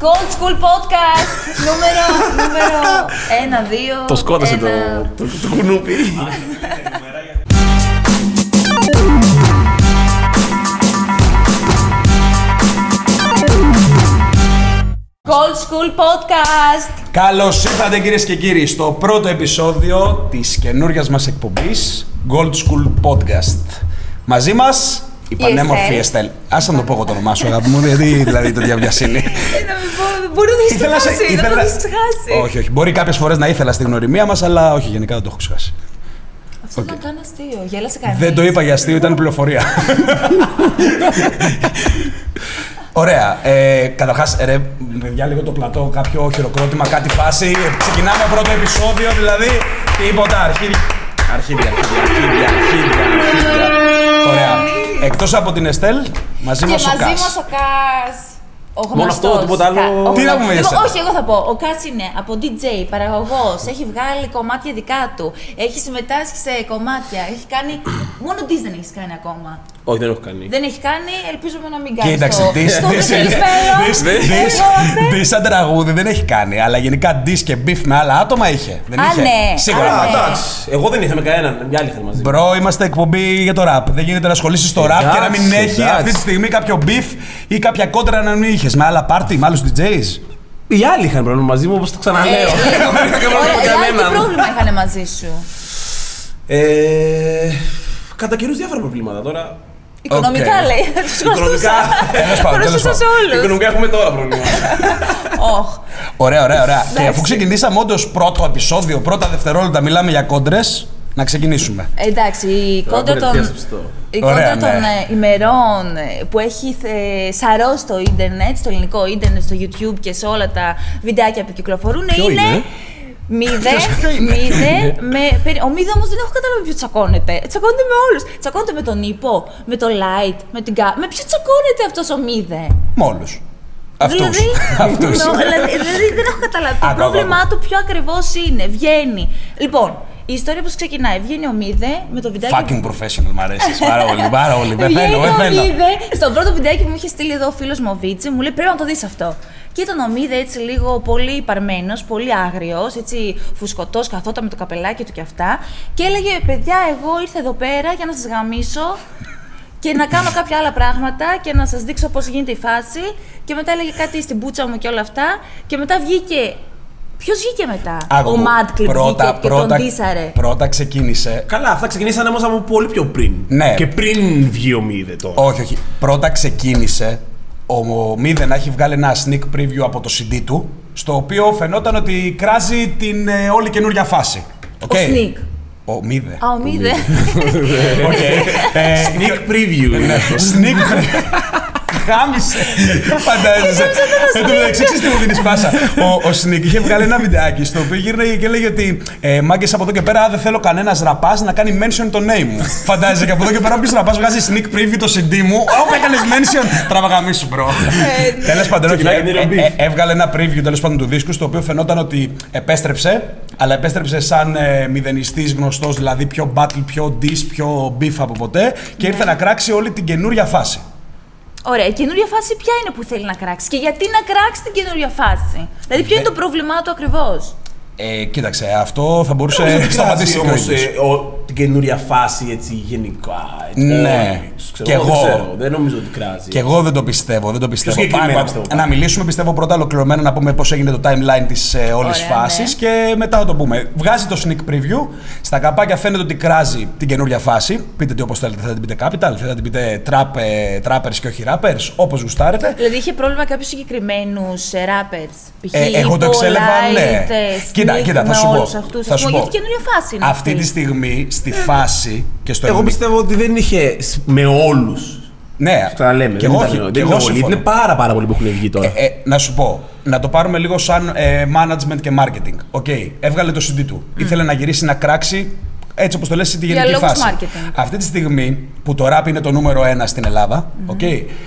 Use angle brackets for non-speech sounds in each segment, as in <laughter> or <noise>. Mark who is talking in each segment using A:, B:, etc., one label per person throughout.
A: Gold School Podcast νούμερο, νούμερο 1, 2.
B: Το σκότωσε το,
A: ένα.
B: το, το κουνούπι.
A: Gold School Podcast.
C: Καλώς ήρθατε κυρίες και κύριοι στο πρώτο επεισόδιο της καινούργια μας εκπομπής Gold School Podcast. Μαζί μας η πανέμορφη
A: Εστέλ.
C: Εστέλ. Άσε να το πω εγώ το όνομά σου, αγάπη μου, γιατί δηλαδή το διαβιασύνη.
A: Ε, να μην πω, Μπορεί να το
C: Ήθελα
A: έχεις
C: σε-
A: ξεχάσει, να το
C: ήθελα-
A: έχεις ξεχάσει.
C: όχι, όχι. Μπορεί κάποιες φορές να ήθελα στη γνωριμία μας, αλλά όχι, γενικά δεν το έχω ξεχάσει.
A: Αυτό ήταν καν αστείο. Γέλασε κανείς.
C: Δεν το είπα για αστείο, ήταν πληροφορία. Ωραία. Ε, Καταρχάς, ρε, παιδιά, λίγο το πλατό, κάποιο χειροκρότημα, κάτι φάση. Ε, Ξεκινάμε πρώτο επεισόδιο, δηλαδή τίποτα. Αρχίδια. Αρχίδια, αρχίδια, αρχίδια, αρχίδια, αρχίδια. Ωραία. Εκτός από την Εστέλ, μαζί
A: Και
C: μας ο
A: μαζί
C: Κάς.
A: μας ο Κάς. Ο
B: Μόνο
A: γνωστός.
B: αυτό, τίποτα άλλο.
A: Κα- ο
C: Τι να
A: γνω-
C: πούμε για
A: Λοιπόν,
C: σένα;
A: Όχι, εγώ θα πω. Ο Κάς είναι από DJ, παραγωγός, έχει βγάλει κομμάτια δικά του, έχει συμμετάσχει σε κομμάτια, έχει κάνει... Μόνο dis δεν έχεις κάνει ακόμα.
B: Όχι, δεν έχω κάνει.
A: Δεν έχεις κάνει, ελπίζουμε να μην κάνεις.
C: Κοίταξε,
A: στο-
C: δις-
A: στο
C: δις-
A: Μεσολισμένο.
C: δις-
A: Εγώ
C: δις-
A: είμαι-
C: δις σαν τραγούδι δεν έχει κάνει, αλλά γενικά δις και beef με άλλα άτομα είχε. Δεν
A: Α,
C: είχε.
A: ναι.
C: Σίγουρα.
A: Α,
C: θα-
A: ναι.
B: Εντάξει, εγώ δεν ήθελα με κανέναν, μια άλλη ήθελα μαζί.
C: Bro, είμαστε εκπομπή για το ραπ. Δεν γίνεται να ασχολείσαι στο ραπ και να μην
B: Εντάξει,
C: έχει
B: εντάξει.
C: αυτή τη στιγμή κάποιο beef ή κάποια κόντρα να μην είχε με άλλα πάρτι, με άλλους DJs;
B: Οι άλλοι είχαν πρόβλημα μαζί μου, όπως το
A: Ε,
B: ξαναλέω.
A: ε,
B: Εγώ δεν είχα
A: ωραία,
B: πρόβλημα με
A: οι άλλοι Τι
B: κανέναν.
A: πρόβλημα είχαν μαζί σου;
B: Ε, Κατά καιρούς διάφορα προβλήματα τώρα.
A: Οικονομικά
C: Οκ.
A: λέει. Τους
B: Οικονομικά.
A: χρωστούσα.
C: Τέλος πάντων, τέλος
A: Χρωστούσα σε
C: πάντων.
A: όλους.
B: Οικονομικά έχουμε τώρα πρόβλημα.
A: Οχ.
C: Ωραία, ωραία, ωραία. και
A: Εντάξει.
C: αφού ξεκινήσαμε όντως πρώτο επεισόδιο, πρώτα δευτερόλεπτα μιλάμε για κόντρες, να ξεκινήσουμε.
A: Εντάξει, η κόντρα
B: μπορεί να
A: των,
B: πιάσει πιστό.
A: η
C: Ωραία,
A: κόντρα των
C: ναι.
A: ε, ημερών ε, που έχει ε, σαρώσει στο ίντερνετ, στο ελληνικό ίντερνετ, στο YouTube και σε όλα τα βιντεάκια που κυκλοφορούν
B: Ποιο
A: είναι.
B: είναι;
A: Μηδέ, <laughs>
C: Ποιο είναι;
A: μηδέ, <laughs> με. περι- Ο Μηδέ όμως δεν έχω καταλάβει ποιο τσακώνεται. Τσακώνεται με όλους. Τσακώνεται με τον Ήπο, με το Light, με την Κα. Με ποιο τσακώνεται αυτός ο Μηδέ.
C: Με όλους. Αυτούς.
A: Δηλαδή, <laughs>
C: Αυτούς.
A: νο- δηλαδή, δηλαδή δεν έχω καταλάβει. Το
C: Άκου, άκου,
A: πρόβλημά
C: άκου.
A: του πιο ακριβώς είναι. Βγαίνει. Λοιπόν, η ιστορία πώς ξεκινάει. Βγαίνει ο Μηδέ με το βιντεάκι.
C: Fucking professional, μ' αρέσει. Πάρα πολύ, πάρα πολύ. <laughs> Δεν
A: Βγαίνει
C: θέλω, δεν
A: ο
C: θέλω.
A: Μίδε, στο πρώτο βιντεάκι που μου είχε στείλει εδώ ο φίλος μου ο Βίτσι, μου λέει πρέπει να το δεις αυτό. Και ήταν ο Μίδε έτσι λίγο πολύ παρμένος, πολύ άγριος, έτσι φουσκωτός, καθόταν με το καπελάκι του και αυτά. Και έλεγε: Παιδιά, εγώ ήρθα εδώ πέρα για να σας γαμίσω και να κάνω κάποια άλλα πράγματα και να σας δείξω πώς γίνεται η φάση. Και μετά έλεγε κάτι στην πούτσα μου και όλα αυτά. Και μετά βγήκε. Ποιος βγήκε μετά,
C: Άκου,
A: ο Μάντκλιπ
C: πρώτα,
A: βγήκε και
C: πρώτα,
A: τον τίσαρε.
C: πρώτα ξεκίνησε.
B: Καλά, αυτά ξεκινήσανε όμως από πολύ πιο πριν.
C: Ναι.
B: Και πριν βγει ο Μηδέ τώρα.
C: Όχι, όχι. Πρώτα ξεκίνησε ο Μηδέ να έχει βγάλει ένα sneak preview από το CD του, στο οποίο φαινόταν ότι κράζει την ε, όλη καινούργια φάση.
A: Ο
C: OK.
A: Snik.
C: Ο Μηδέ.
A: Α, ο Μίδε. <laughs>
C: Οκ. Ε,
B: Sneak preview.
C: ναι, sneak preview. Χάμισε. Φαντάζεσαι. Εν τω μεταξύ, ξέρεις τι μου δίνεις πάσα. Ο, ο Snik είχε βγάλει ένα βιντεάκι στο οποίο γύρναγε και έλεγε ότι ε, μάγκες από εδώ και πέρα δεν θέλω κανένας ραπάς να κάνει mention το name μου. Φαντάζεσαι και από εδώ και πέρα όποιος ραπάς βγάζει sneak preview το CD μου. Όπου έκανες mention, τράβα γαμήσου, bro. Τέλος πάντων, όχι.
B: Ξεκινάει
C: ε,
B: την
C: ε,
B: ρομπή.
C: ε, Έβγαλε ένα preview τέλος πάντων του δίσκου στο οποίο φαινόταν ότι επέστρεψε, αλλά επέστρεψε σαν ε, μηδενιστής γνωστός, δηλαδή πιο battle, πιο diss, πιο beef από ποτέ και ήρθε να κράξει όλη την καινούρια φάση.
A: Ωραία, η καινούρια φάση ποια είναι που θέλει να κράξει και γιατί να κράξει την καινούρια φάση; Δηλαδή, ποιο είναι το πρόβλημά του ακριβώς;
C: Ε, κοίταξε, αυτό θα μπορούσε
B: Νομίζω
C: να
B: ότι
C: σταματήσει
B: κράζει
C: και ο
B: όμως
C: ίδιος.
B: ε, ο- την καινούρια φάση έτσι γενικά. Έτσι,
C: Ναι.
B: όλης, ξέρω,
C: Κι
B: δεν
C: εγώ.
B: ξέρω, Δεν νομίζω ότι κράζει.
C: Και εγώ δεν το πιστεύω, δεν το πιστεύω.
B: συγκεκριμένα
C: Πάμε,
B: πιστεύω,
C: να
B: πάμε.
C: μιλήσουμε, πιστεύω πρώτα ολοκληρωμένα να πούμε πώς έγινε το timeline της ε, όλης
A: Ωραία,
C: φάσης
A: ναι.
C: και μετά θα το πούμε. Βγάζει το sneak preview. Στα καπάκια φαίνεται ότι κράζει την καινούρια φάση. Πείτε τι όπως θέλετε. Θέλετε να την πείτε capital, θέλετε να την πείτε trap, ε, trappers και όχι rappers, όπως γουστάρετε.
A: Δηλαδή, είχε πρόβλημα κάποιου συγκεκριμένους rappers. Π.χ.
C: Ε, εγώ το
A: Paul
C: εξέλαβα,
A: Light,
C: ναι.
A: Ε,
C: Κοίτα,
A: Sneak,
C: κοίτα, θα
A: με
C: σου πω.
A: όλους Αυτούς,
C: Θα
A: ας
C: σου
A: πούμε,
C: πω.
A: Γιατί καινούρια φάση είναι
C: Αυτή τη στιγμή, στη φάση και στο
B: Εγώ
C: ελληνικό-
B: πιστεύω ότι δεν είχε σ- με όλους.
C: Ναι,
B: Ξαναλέμε.
C: Και
B: δεν
C: εγώ,
B: ήταν-
C: όχι,
B: δεν
C: και
B: είναι
C: εγώ
B: όλοι.
C: συμφωνώ.
B: Είναι πάρα, πάρα πολλοί που έχουν βγει τώρα.
C: Ε, ε, να σου πω, να το πάρουμε λίγο σαν ε, management και marketing. Οκ, έβγαλε το CD του. Ήθελε να γυρίσει να κράξει έτσι όπως το λες τη γενική
A: λόγους
C: φάση.
A: marketing.
C: Αυτή τη στιγμή που το rap είναι το νούμερο ένα στην Ελλάδα, οκ,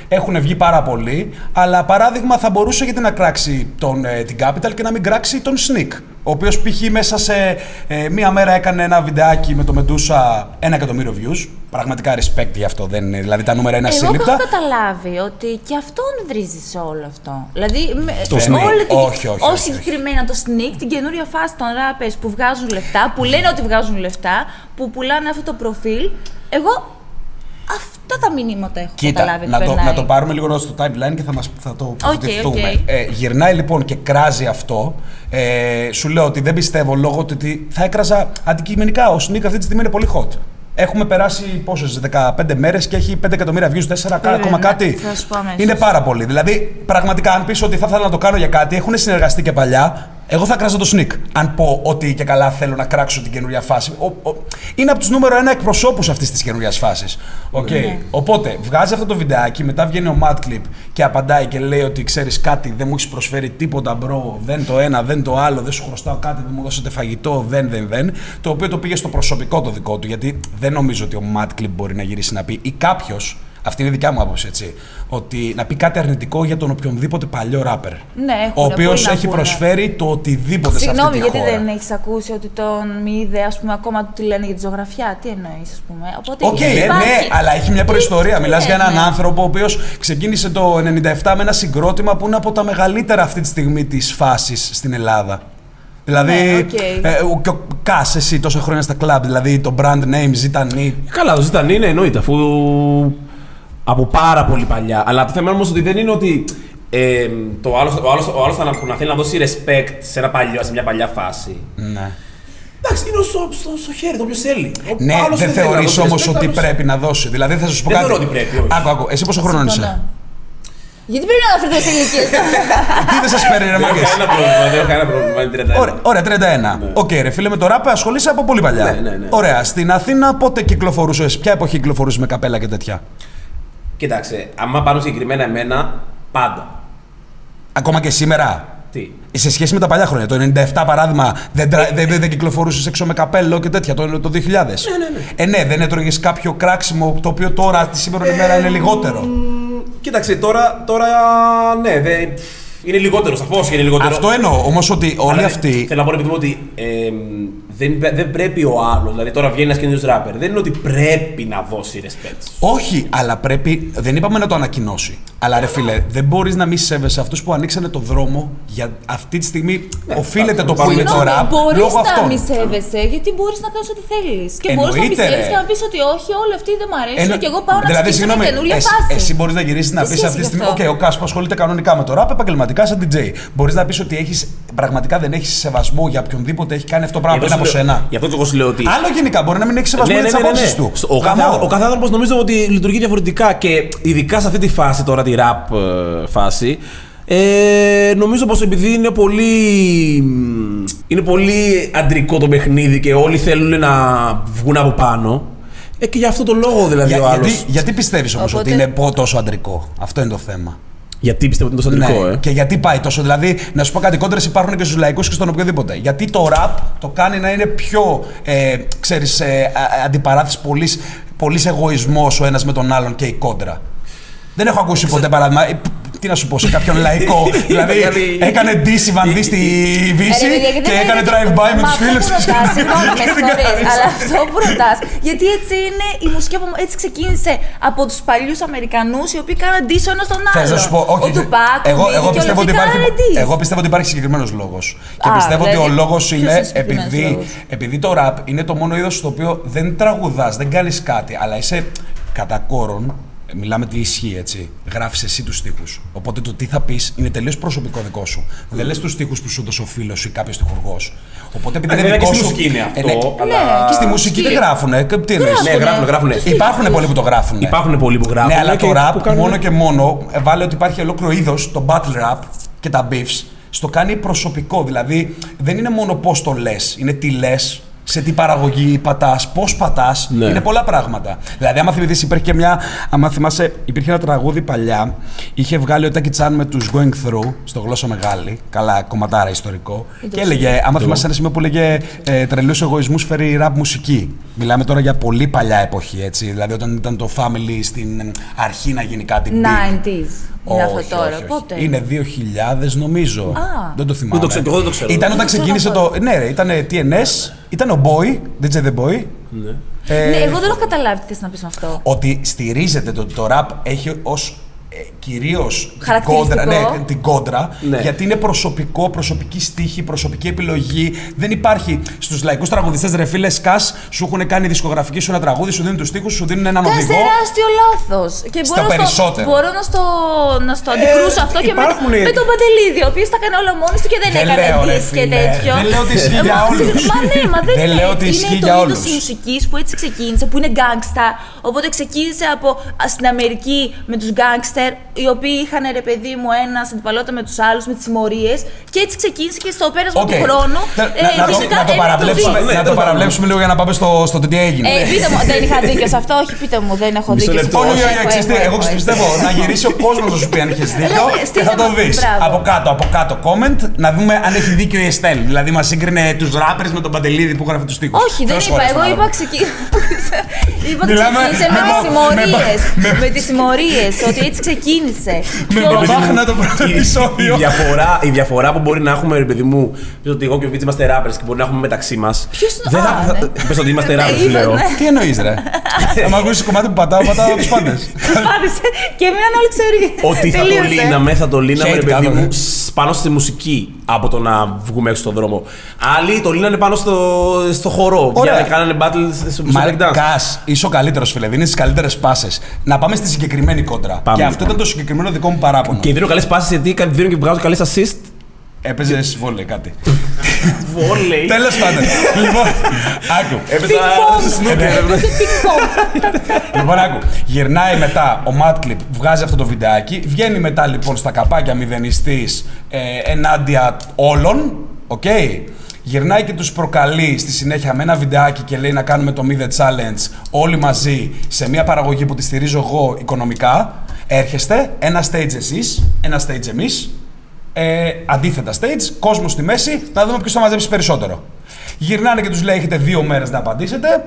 C: έχουν βγει πάρα πολλοί, αλλά παράδειγμα θα μπορούσε γιατί να κράξει τον, ε, την Capital και να μην κράξει τον Sneak. Ο οποίος π.χ. μέσα σε ε, μία μέρα έκανε ένα βιντεάκι με το Μετούσα ένα εκατομμύριο views. Πραγματικά respect γι' αυτό. Δεν είναι, δηλαδή τα νούμερα είναι
A: Εγώ
C: ασύλληπτα.
A: έχω καταλάβει ότι και αυτόν βρίζεις σε όλο αυτό. Δηλαδή, με,
C: Το
A: σε
C: sneak.
A: όλη την-
C: Όχι, όχι, όχι,
A: όχι
C: όχι.
A: συγκεκριμένα το sneak, την καινούρια φάση των rappers που βγάζουν λεφτά, που λένε ότι βγάζουν λεφτά, που πουλάνε αυτό το προφίλ. Εγώ αυτά τα μηνύματα έχω
C: Κοίτα,
A: καταλάβει.
C: να
A: ότι
C: το,
A: περνάει.
C: να το πάρουμε λίγο στο timeline και θα, μας, θα το τοποθετηθούμε.
A: οκ.
C: Ε, γυρνάει λοιπόν και κράζει αυτό. Ε, σου λέω ότι δεν πιστεύω λόγω του ότι θα έκραζα αντικειμενικά. Ο Snik αυτή τη στιγμή είναι πολύ hot. Έχουμε περάσει πόσες, 15 μέρες και έχει 5 εκατομμύρια views, 4
A: Βέβαια,
C: ακόμα
A: ναι,
C: κάτι.
A: θα σου πω αμέσως.
C: Είναι πάρα πολύ. Δηλαδή, πραγματικά, αν πεις ότι θα ήθελα να το κάνω για κάτι, έχουν συνεργαστεί και παλιά. Εγώ θα κράζω το Snik. Αν πω ότι και καλά θέλω να κράξω την καινούρια φάση. Ο, ο, είναι από τους νούμερο ένα εκπροσώπους αυτής της καινούριας φάσης. Οκ.
A: Ναι.
C: Οπότε βγάζει αυτό το βιντεάκι, μετά βγαίνει ο Mad Clip και απαντάει και λέει ότι ξέρεις κάτι, δεν μου έχεις προσφέρει τίποτα, bro. Δεν το ένα, δεν το άλλο, δεν σου χρωστάω κάτι, δεν μου δώσετε φαγητό, δεν, δεν, δεν. Το οποίο το πήγε στο προσωπικό το δικό του, γιατί δεν νομίζω ότι ο Mad Clip μπορεί να γυρίσει να πει ή κάποιος. Αυτή είναι η δικιά μου άποψη, έτσι. Ότι να πει κάτι αρνητικό για τον οποιονδήποτε παλιό ράπερ.
A: Ναι, έχουνε,
C: ο οποίος
A: πολύ να
C: έχει
A: πούνε.
C: προσφέρει το οτιδήποτε σε
A: Συγγνώμη,
C: αυτή τη
A: γιατί
C: χώρα.
A: δεν έχεις ακούσει ότι τον Μηδέ, ας πούμε, ακόμα του τι λένε για τη ζωγραφιά. Τι εννοείς, ας πούμε. Οπότε
C: Οκ,
A: υπάρχει-
C: ναι, αλλά έχει μια
A: Τι-
C: προϊστορία.
A: τι
C: Μιλάς για έναν
A: λένε.
C: άνθρωπο ο οποίος ξεκίνησε το 97 με ένα συγκρότημα που είναι από τα μεγαλύτερα αυτή τη στιγμή της φάσης στην Ελλάδα. Δηλαδή,
A: Ναι, οκ.
C: ε, ο, και ο Κάς, εσύ τόσα χρόνια στα κλαμπ, δηλαδή το brand name Ζήτα Νι.
B: Καλά, το Ζήτα Νι είναι εννοείται αφού από πάρα πολύ παλιά. Αλλά το θέμα είναι όμως ότι δεν είναι ότι ε, το άλλος, ο άλλο ο άλλος θα να, που να θέλει να δώσει respect σε, ένα παλιό, σε μια παλιά φάση.
C: Ναι.
B: Εντάξει, είναι στο, στο, στο χέρι, το όποιος θέλει. Ο
C: Ναι,
B: άλλος
C: δεν
B: θέλει να
C: θεωρείς
B: δώσει
C: όμως
B: respect,
C: ότι
B: άλλος-
C: πρέπει να δώσει. Δηλαδή, θα σου πω
B: Δεν
C: κάτι.
B: θεωρώ ότι πρέπει, όχι.
C: Άκου, άκου. Εσύ πόσο χρόνο είσαι;
A: Συμφωνώ. Γιατί πρέπει να αναφερθώ σε ηλικίες; <laughs>
C: Τι δεν σας παίρνει, ρε
B: Δεν έχω
C: μάγκες;
B: κανένα πρόβλημα. Δεν έχω κανένα πρόβλημα. Είναι 31.
C: Ωραία, ωραία, 31. Οκ, ρε φίλε, με το ραπ ασχολείσαι από πολύ παλιά.
B: Ναι, ναι, ναι.
C: Ωραία, στην Αθήνα πότε κυκλοφορούσες, ποια εποχή κυκλοφορούσες με καπέλα και τέτοια;
B: Κοίταξε, άμα πάνω συγκεκριμένα εμένα, πάντα.
C: Ακόμα και σήμερα.
B: Τι;
C: Σε σχέση με τα παλιά χρόνια, το 97 παράδειγμα, δεν, τρα- δεν, δεν, δεν κυκλοφορούσες έξω με καπέλο και τέτοια το, το 2000. Ναι, ναι, ναι. Ε, ναι, δεν έτρωγες κάποιο κράξιμο το οποίο τώρα τη σήμερα ημέρα είναι λιγότερο.
B: Μ, Κοίταξε, τώρα, τώρα ναι, δεν, είναι λιγότερο, σαφώς είναι λιγότερο.
C: Αυτό εννοώ όμως ότι όλοι
B: Αλλά
C: αυτοί.
B: Θέλω να πω επειδή μου ότι ε, δεν, δεν πρέπει ο άλλος, δηλαδή τώρα βγαίνει ένας καινούριο ράπερ, δεν είναι ότι πρέπει να δώσει respect.
C: Όχι, αλλά πρέπει. Δεν είπαμε να το ανακοινώσει. Αλλά ρε φίλε, δεν μπορείς να μη σέβεσαι αυτούς που ανοίξανε το δρόμο για αυτή τη στιγμή. οφείλεται το που είναι το
A: Συγγνώμη,
C: ραπ
A: μπορεί
C: λόγω
A: να
C: αυτών.
A: μη σέβεσαι, γιατί μπορείς να κάνεις ό,τι θέλεις. Και μπορείς να μη
C: Εννοείται,
A: σέβεσαι
C: ρε.
A: και να πεις ότι όχι, όλοι αυτοί δεν μου αρέσουν
C: Εννο-
A: και εγώ πάω να
C: δηλαδή,
A: ξεκινήσω μια
C: συγγνώμη,
A: καινούργια
C: εσύ,
A: φάση.
C: εσύ μπορείς να γυρίσεις να
A: Τι
C: πεις
A: σχέση
C: αυτή τη
A: έχει
C: στιγμή: Οκ,
A: αυτό;
C: ο Κάσπος ασχολείται κανονικά με το ραπ, επαγγελματικά σαν DJ. Μπορείς να πεις ότι έχεις, πραγματικά δεν έχεις σεβασμό για οποιονδήποτε έχει κάνει αυτό το πράγμα
B: Γι'
C: πριν
B: αυτό
C: από
B: σου λέω-
C: σένα.
B: Γι' αυτό και εγώ σου λέω ότι.
C: Άλλο γενικά μπορεί να μην έχεις σεβασμό για τις απόψεις του.
B: Στο- Ο κάθε,
C: Γαμώ.
B: ο κάθε άνθρωπος νομίζω ότι λειτουργεί διαφορετικά και ειδικά σε αυτή τη φάση τώρα, τη rap ε, φάση. Ε, νομίζω πως επειδή είναι πολύ, είναι πολύ αντρικό το παιχνίδι και όλοι θέλουν να βγουν από πάνω. Ε, και για αυτό το λόγο δηλαδή
C: Για-
B: ο άλλος.
C: γιατί, γιατί πιστεύεις όμως
A: Οπότε-
C: ότι είναι πο- τόσο αντρικό; Αυτό είναι το θέμα.
B: Γιατί πιστεύω ότι είναι τόσο αντρικό,
C: Ναι,
B: ε.
C: Και γιατί πάει τόσο. Δηλαδή, να σου πω κάτι, κόντρες υπάρχουν και στους λαϊκούς και στον οποιοδήποτε. Γιατί το rap το κάνει να είναι πιο, ε, ξέρεις, ε, α- αντιπαράθεση, πολύς, πολύς εγωισμός ο ένας με τον άλλον και η κόντρα. Δεν έχω ακούσει ποτέ παράδειγμα. Ε, Τι να σου πω, σε κάποιον λαϊκό. <laughs> δηλαδή,
B: Γιατί-
C: έκανε DC βανδύ στη Βύση
A: Ε, ρε, παιδιά, γιατί
C: και
A: δεν
C: έκανε
A: είναι-
C: drive-by με
A: Μα
C: τους
A: αυτό
C: φίλους
A: που
C: της.
A: ρωτάς, <laughs> Συγγνώμη, με
C: Και δεν
A: συγχωρείς,
C: κάνεις.
A: αλλά αυτό; που ρωτάς. Γιατί έτσι είναι η μουσική που έτσι ξεκίνησε από τους παλιούς Αμερικανούς οι οποίοι κάναν diss ο ένας τον άλλο.
C: Θες να σου πω, όχι.
A: Ο Τουπάκ,
C: εγώ,
A: ο
C: εγώ,
A: Biggie,
C: πιστεύω
A: όλοι
C: ότι
A: αυτοί
C: υπάρχει,
A: κάνανε diss.
C: εγώ πιστεύω ότι υπάρχει συγκεκριμένος λόγος. Και
A: Α,
C: πιστεύω ότι ο
A: δηλαδή,
C: λόγος
A: ποιος
C: είναι
A: είναι ο συγκεκριμένος
C: επειδή,
A: λόγος;
C: επειδή το rap είναι το μόνο είδος στο οποίο δεν τραγουδάς, δεν κάνεις κάτι, αλλά είσαι κατά κόρον. Μιλάμε τι ισχύει, έτσι. Γράφεις εσύ τους στίχους. Οπότε το τι θα πεις είναι τελείως προσωπικό δικό σου. Δεν λες τους στίχους που σου έδωσε ο φίλος ή κάποιος τυχουργό. Οπότε επειδή
B: Ε,
C: είναι
B: βέβαια
C: δικό
B: και στη
C: σου.
B: μουσική είναι
C: Ε,
B: αυτό,
C: ναι.
B: αλλά-
C: Και στη μουσική δεν γράφουνε. Και Τι εννοείς;
B: Ναι, γράφουν, γράφουν.
C: Υπάρχουν πολλοί που το γράφουν.
B: Υπάρχουν πολλοί που γράφουν.
C: Ναι, αλλά
B: και
C: το rap
B: που κάνουν-
C: μόνο και μόνο ε, βάλε ότι υπάρχει ολόκληρο είδος, το battle rap και τα beefs, στο κάνει προσωπικό. Δηλαδή δεν είναι μόνο πώς το λες, είναι τι λες, σε τι παραγωγή πατάς, πώς πατάς.
B: Ναι.
C: Είναι πολλά πράγματα. Δηλαδή, άμα θυμηθείς, υπήρχε και μια. Άμα θυμάσαι, υπήρχε ένα τραγούδι παλιά. Είχε βγάλει ο Τάκη Τσάν με τους Going Through στο γλώσσα μεγάλη. Καλά, κομματάρα ιστορικό. Και έλεγε, άμα θυμάσαι ένα σημείο που έλεγε ε, Τρελούς εγωισμούς φέρει ραπ μουσική. Μιλάμε τώρα για πολύ παλιά εποχή, έτσι. Δηλαδή, όταν ήταν το family στην αρχή να γίνει κάτι big.
A: 90s. Είναι αυτό
C: Όχι,
A: τώρα.
C: όχι, όχι.
A: Πότε;
C: Είναι 2000 νομίζω.
A: Α.
C: Δεν το θυμάμαι.
B: Δεν το ξέρω, εγώ δεν το ξέρω.
C: Ήταν όταν
A: Δεν ξέρω
C: ξεκίνησε το.
A: καθόλου.
C: Ναι, ρε, ήταν TNS, ήταν ο Boy, DJ The Boy.
B: Ναι.
C: Ε,
A: Ναι, εγώ δεν έχω καταλάβει τι θες να πεις με αυτό.
C: Ότι στηρίζεται το, το rap έχει ως ε, κυρίως την
A: Χαρακτηριστικό.
C: κόντρα, ναι, την κόντρα
B: Ναι.
C: γιατί είναι προσωπικό, προσωπική στίχη, προσωπική επιλογή. Δεν υπάρχει στους λαϊκούς τραγουδιστές ρε φίλε, σκάς, σου έχουν κάνει δισκογραφική σου ένα τραγούδι, σου δίνουν τους στίχους, σου δίνουν έναν
A: Κάνεις
C: οδηγό.
A: τεράστιο λάθος. Και
C: Στα
A: μπορώ, στο,
C: περισσότερα.
A: μπορώ να στο, να στο αντικρούσω αυτό και με,
B: υπάρχουνε-
A: με τον Παντελίδη, ο οποίος τα έκανε όλα μόνος του και δεν,
C: Δεν
A: έκανε
C: λέω, ρε
A: diss και
C: φίλε.
A: τέτοιο.
C: Δεν λέω ότι ισχύει
A: Ε,
C: για
A: μα,
C: όλους.
A: Μα ναι, μα δεν,
C: Δεν
A: είναι.
C: λέω ότι ισχύει για
A: Είναι το
C: όλους.
A: είδο μουσικής που έτσι ξεκίνησε, που είναι γκάγκστα. Οπότε ξεκίνησε από α, στην Αμερική με τους γκάγκστερ, οι οποίοι είχαν ρε παιδί μου ένα αντιπαλότητα με τους άλλους, με τις συμμορίες. Και έτσι ξεκίνησε και στο πέρασμα
C: Οκ.
A: του χρόνου.
C: Τε-
A: ε,
C: να, να, το,
A: φυσικά
C: να το
A: έμεινε
C: παραβλέψουμε,
A: diss.
B: Ναι,
C: να το
B: τέλος
C: παραβλέψουμε λίγο για να πάμε στο, στο το τι έγινε.
A: Ε, πείτε μου, δεν είχα δίκιο σε αυτό. Όχι, πείτε μου, δεν έχω
B: Μισό
A: δίκιο σε
B: λεπτό.
A: αυτό.
C: Όχι, όχι,
A: Έχω,
C: ξέρεις τι,
A: έχω,
C: εγώ
A: έχω, έχω.
C: πιστεύω να γυρίσει ο κόσμος να σου πει αν έχει δίκιο
A: Λέμε,
C: και
A: στείλτε
C: θα το
A: μας,
C: δεις.
A: μπράβο.
C: Από κάτω, από κάτω comment να δούμε αν έχει δίκιο η Εστέλ. Δηλαδή μας σύγκρινε τους ράπερ με τον Παντελίδη που έγραφε τους τοίχου.
A: Όχι, δεν είπα. Εγώ είπα ξεκίνησε. <laughs> είπα
C: Μιλάμε
A: ξεκίνησε με
C: με
A: τις
C: μπα-
A: συμμορίες.
C: με μπα-
A: Με τις συμμορίες. Ότι έτσι ξεκίνησε.
C: Με
A: Πιο-
C: μπαμπάχνα το πρώτο
B: Η-
C: επεισόδιο.
B: Η διαφορά, η διαφορά που μπορεί να έχουμε, ρε παιδί μου, πες ότι εγώ και ο Βίτζι είμαστε rappers και μπορεί να έχουμε μεταξύ μας.
A: Ποιος είναι-
B: Δεν
A: Α,
B: θα.
A: ναι.
B: Πες ότι είμαστε rappers,
A: Είπα,
B: λέω.
A: ναι.
C: Τι εννοείς, ρε; <laughs> Αν ακούσεις κομμάτι που πατάω, πατάω του πάντε.
A: Άρεσε. Και έμειναν όλοι ξέρει.
B: Ότι θα το λύναμε, θα το λύναμε,
C: Hate
B: ρε παιδί
C: κάναμε.
B: μου, σ- πάνω στη μουσική από το να βγούμε έξω στον δρόμο. Άλλοι το λύνανε πάνω στο, στο χορό.
C: Ωραία.
B: Βγαίνανε, κάνανε battle στο στο
C: Μα
B: breakdance.
C: Κάς, είσαι ο καλύτερος, φίλε. Δίνεις τις καλύτερες πάσες. Να πάμε στη συγκεκριμένη κόντρα.
B: Πάμε,
C: και αυτό
B: λοιπόν.
C: ήταν το συγκεκριμένο δικό μου παράπονο.
B: Και δίνω καλές πάσει γιατί κάτι δίνω και βγάζω καλές assist.
C: Έπαιζε βόλεϊ κάτι.
B: Βόλεϊ;
C: Τέλος πάντων. λοιπόν, άκου.
B: Έπαιζα
A: Ping-pong.
B: snooker.
C: Λοιπόν, άκου. Γυρνάει μετά ο Madclip, βγάζει αυτό το βιντεάκι. Βγαίνει μετά λοιπόν στα καπάκια μηδενιστής ε, ενάντια όλων. Οκ. Γυρνάει και τους προκαλεί στη συνέχεια με ένα βιντεάκι και λέει να κάνουμε το Μίδε Challenge όλοι μαζί σε μια παραγωγή που τη στηρίζω εγώ οικονομικά. Έρχεστε, ένα stage εσείς, ένα stage εμείς, ε, αντίθετα stage, κόσμο στη μέση, να δούμε ποιος θα μαζέψει περισσότερο. Γυρνάνε και τους λέει: Έχετε δύο μέρες να απαντήσετε.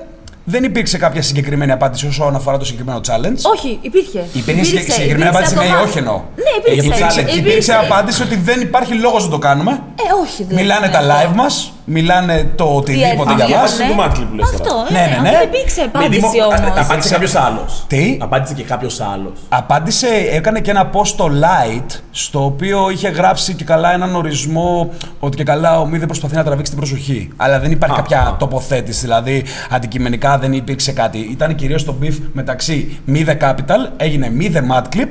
C: Δεν υπήρξε κάποια συγκεκριμένη απάντηση όσον αφορά το συγκεκριμένο challenge.
A: Όχι, υπήρχε.
C: Υπήρχε συγκε- συγκεκριμένη απάντηση
A: από
C: ναι ή
A: εμάς.
C: όχι εννοώ.
A: Ναι, υπήρξε.
C: Υπήρξε, υπήρξε απάντηση ότι δεν υπάρχει λόγος να το κάνουμε.
A: Ε, όχι, δεν
C: Μιλάνε τα live μας, μιλάνε το οτιδήποτε για
A: Τι
C: μας.
B: βάση του Μάτλι που λες τώρα.
A: Αυτό,
C: Ναι,
A: ναι,
C: ναι, ναι.
A: Δεν υπήρξε απάντηση όμως.
B: Απάντησε κάποιος άλλος.
C: Τι;
B: Απάντησε και κάποιος άλλος.
C: Απάντησε, έκανε και ένα post στο Light, στο οποίο είχε γράψει και καλά έναν ορισμό ότι και καλά ο Μη δεν προσπαθεί να τραβήξει την προσοχή. Αλλά δεν υπάρχει
B: Α,
C: κάποια
B: α.
C: τοποθέτηση, δηλαδή αντικειμενικά δεν υπήρξε κάτι. Ήταν κυρίως το beef μεταξύ Μη The Capital, έγινε Μη The Mad Clip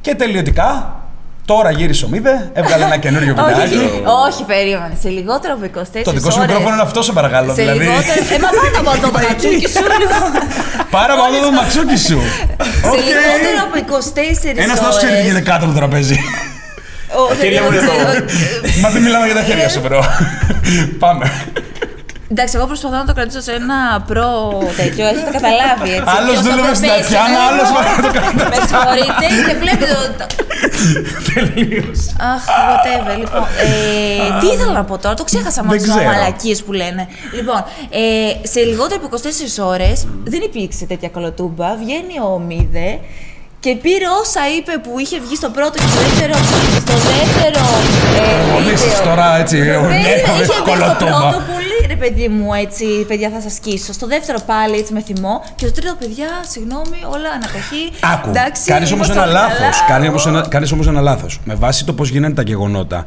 C: και τελειωτικά τώρα γύρισε ο Μίδε, έβγαλε ένα καινούριο
A: Όχι,
C: βιντεάκι.
A: όχι, όχι, περίμενε. Σε λιγότερο από 24
C: Το δικό σου
A: ώρες-
C: μικρόφωνο είναι αυτό, σε παρακαλώ.
A: Σε
C: δηλαδή.
A: λιγότερο. Ε, μα πάνω από το ματσούκι σου λίγο.
C: Πάρα από αυτό το ματσούκι σου.
A: Σε λιγότερο από 24
C: Ένας τόσο ξέρει τι γίνεται κάτω από το τραπέζι.
A: Τα
B: χέρια μου είναι εδώ. <laughs>
C: Μα δεν μιλάμε για τα χέρια σου, bro. Πάμε.
A: Εντάξει, εγώ προσπαθώ να το κρατήσω σε ένα pro τέτοιο, έχετε καταλάβει έτσι.
C: Άλλος
A: Πιο στο
C: δούλευε στην
A: professional.
C: Τατιάνα, άλλος πάει να το κάνει.
A: Με συγχωρείτε και βλέπετε το...
B: Τελείως.
A: Αχ, whatever. Λοιπόν, ε, τι ήθελα να πω τώρα, το ξέχασα
C: Δεν
A: μόνο τι
C: ξέρω.
A: μαλακίες που λένε. Λοιπόν, ε, σε λιγότερο από 24 ώρες δεν υπήρξε τέτοια κολοτούμπα. Βγαίνει ο Μίδε και πήρε όσα είπε που είχε βγει στο πρώτο και στο δεύτερο. Στο δεύτερο. Ε,
C: Πονήσεις
A: βίντεο.
C: τώρα έτσι,
A: Δεν
C: ναι,
A: είχε βγει στο
C: κολοτούμπα.
A: πρώτο πολύ ρε παιδί μου έτσι, παιδιά θα σας σκίσω. Στο δεύτερο πάλι έτσι με θυμό. Και στο τρίτο, παιδιά, συγγνώμη, όλα ανακοχή.
C: Άκου,
A: Εντάξει,
C: κάνεις όμως
A: είμαστε
C: ένα
A: όλοι
C: λάθος.
A: καλά.
C: Κάνεις όμως ένα, κάνεις όμως ένα λάθος. Με βάση το πώς γίνανε τα γεγονότα,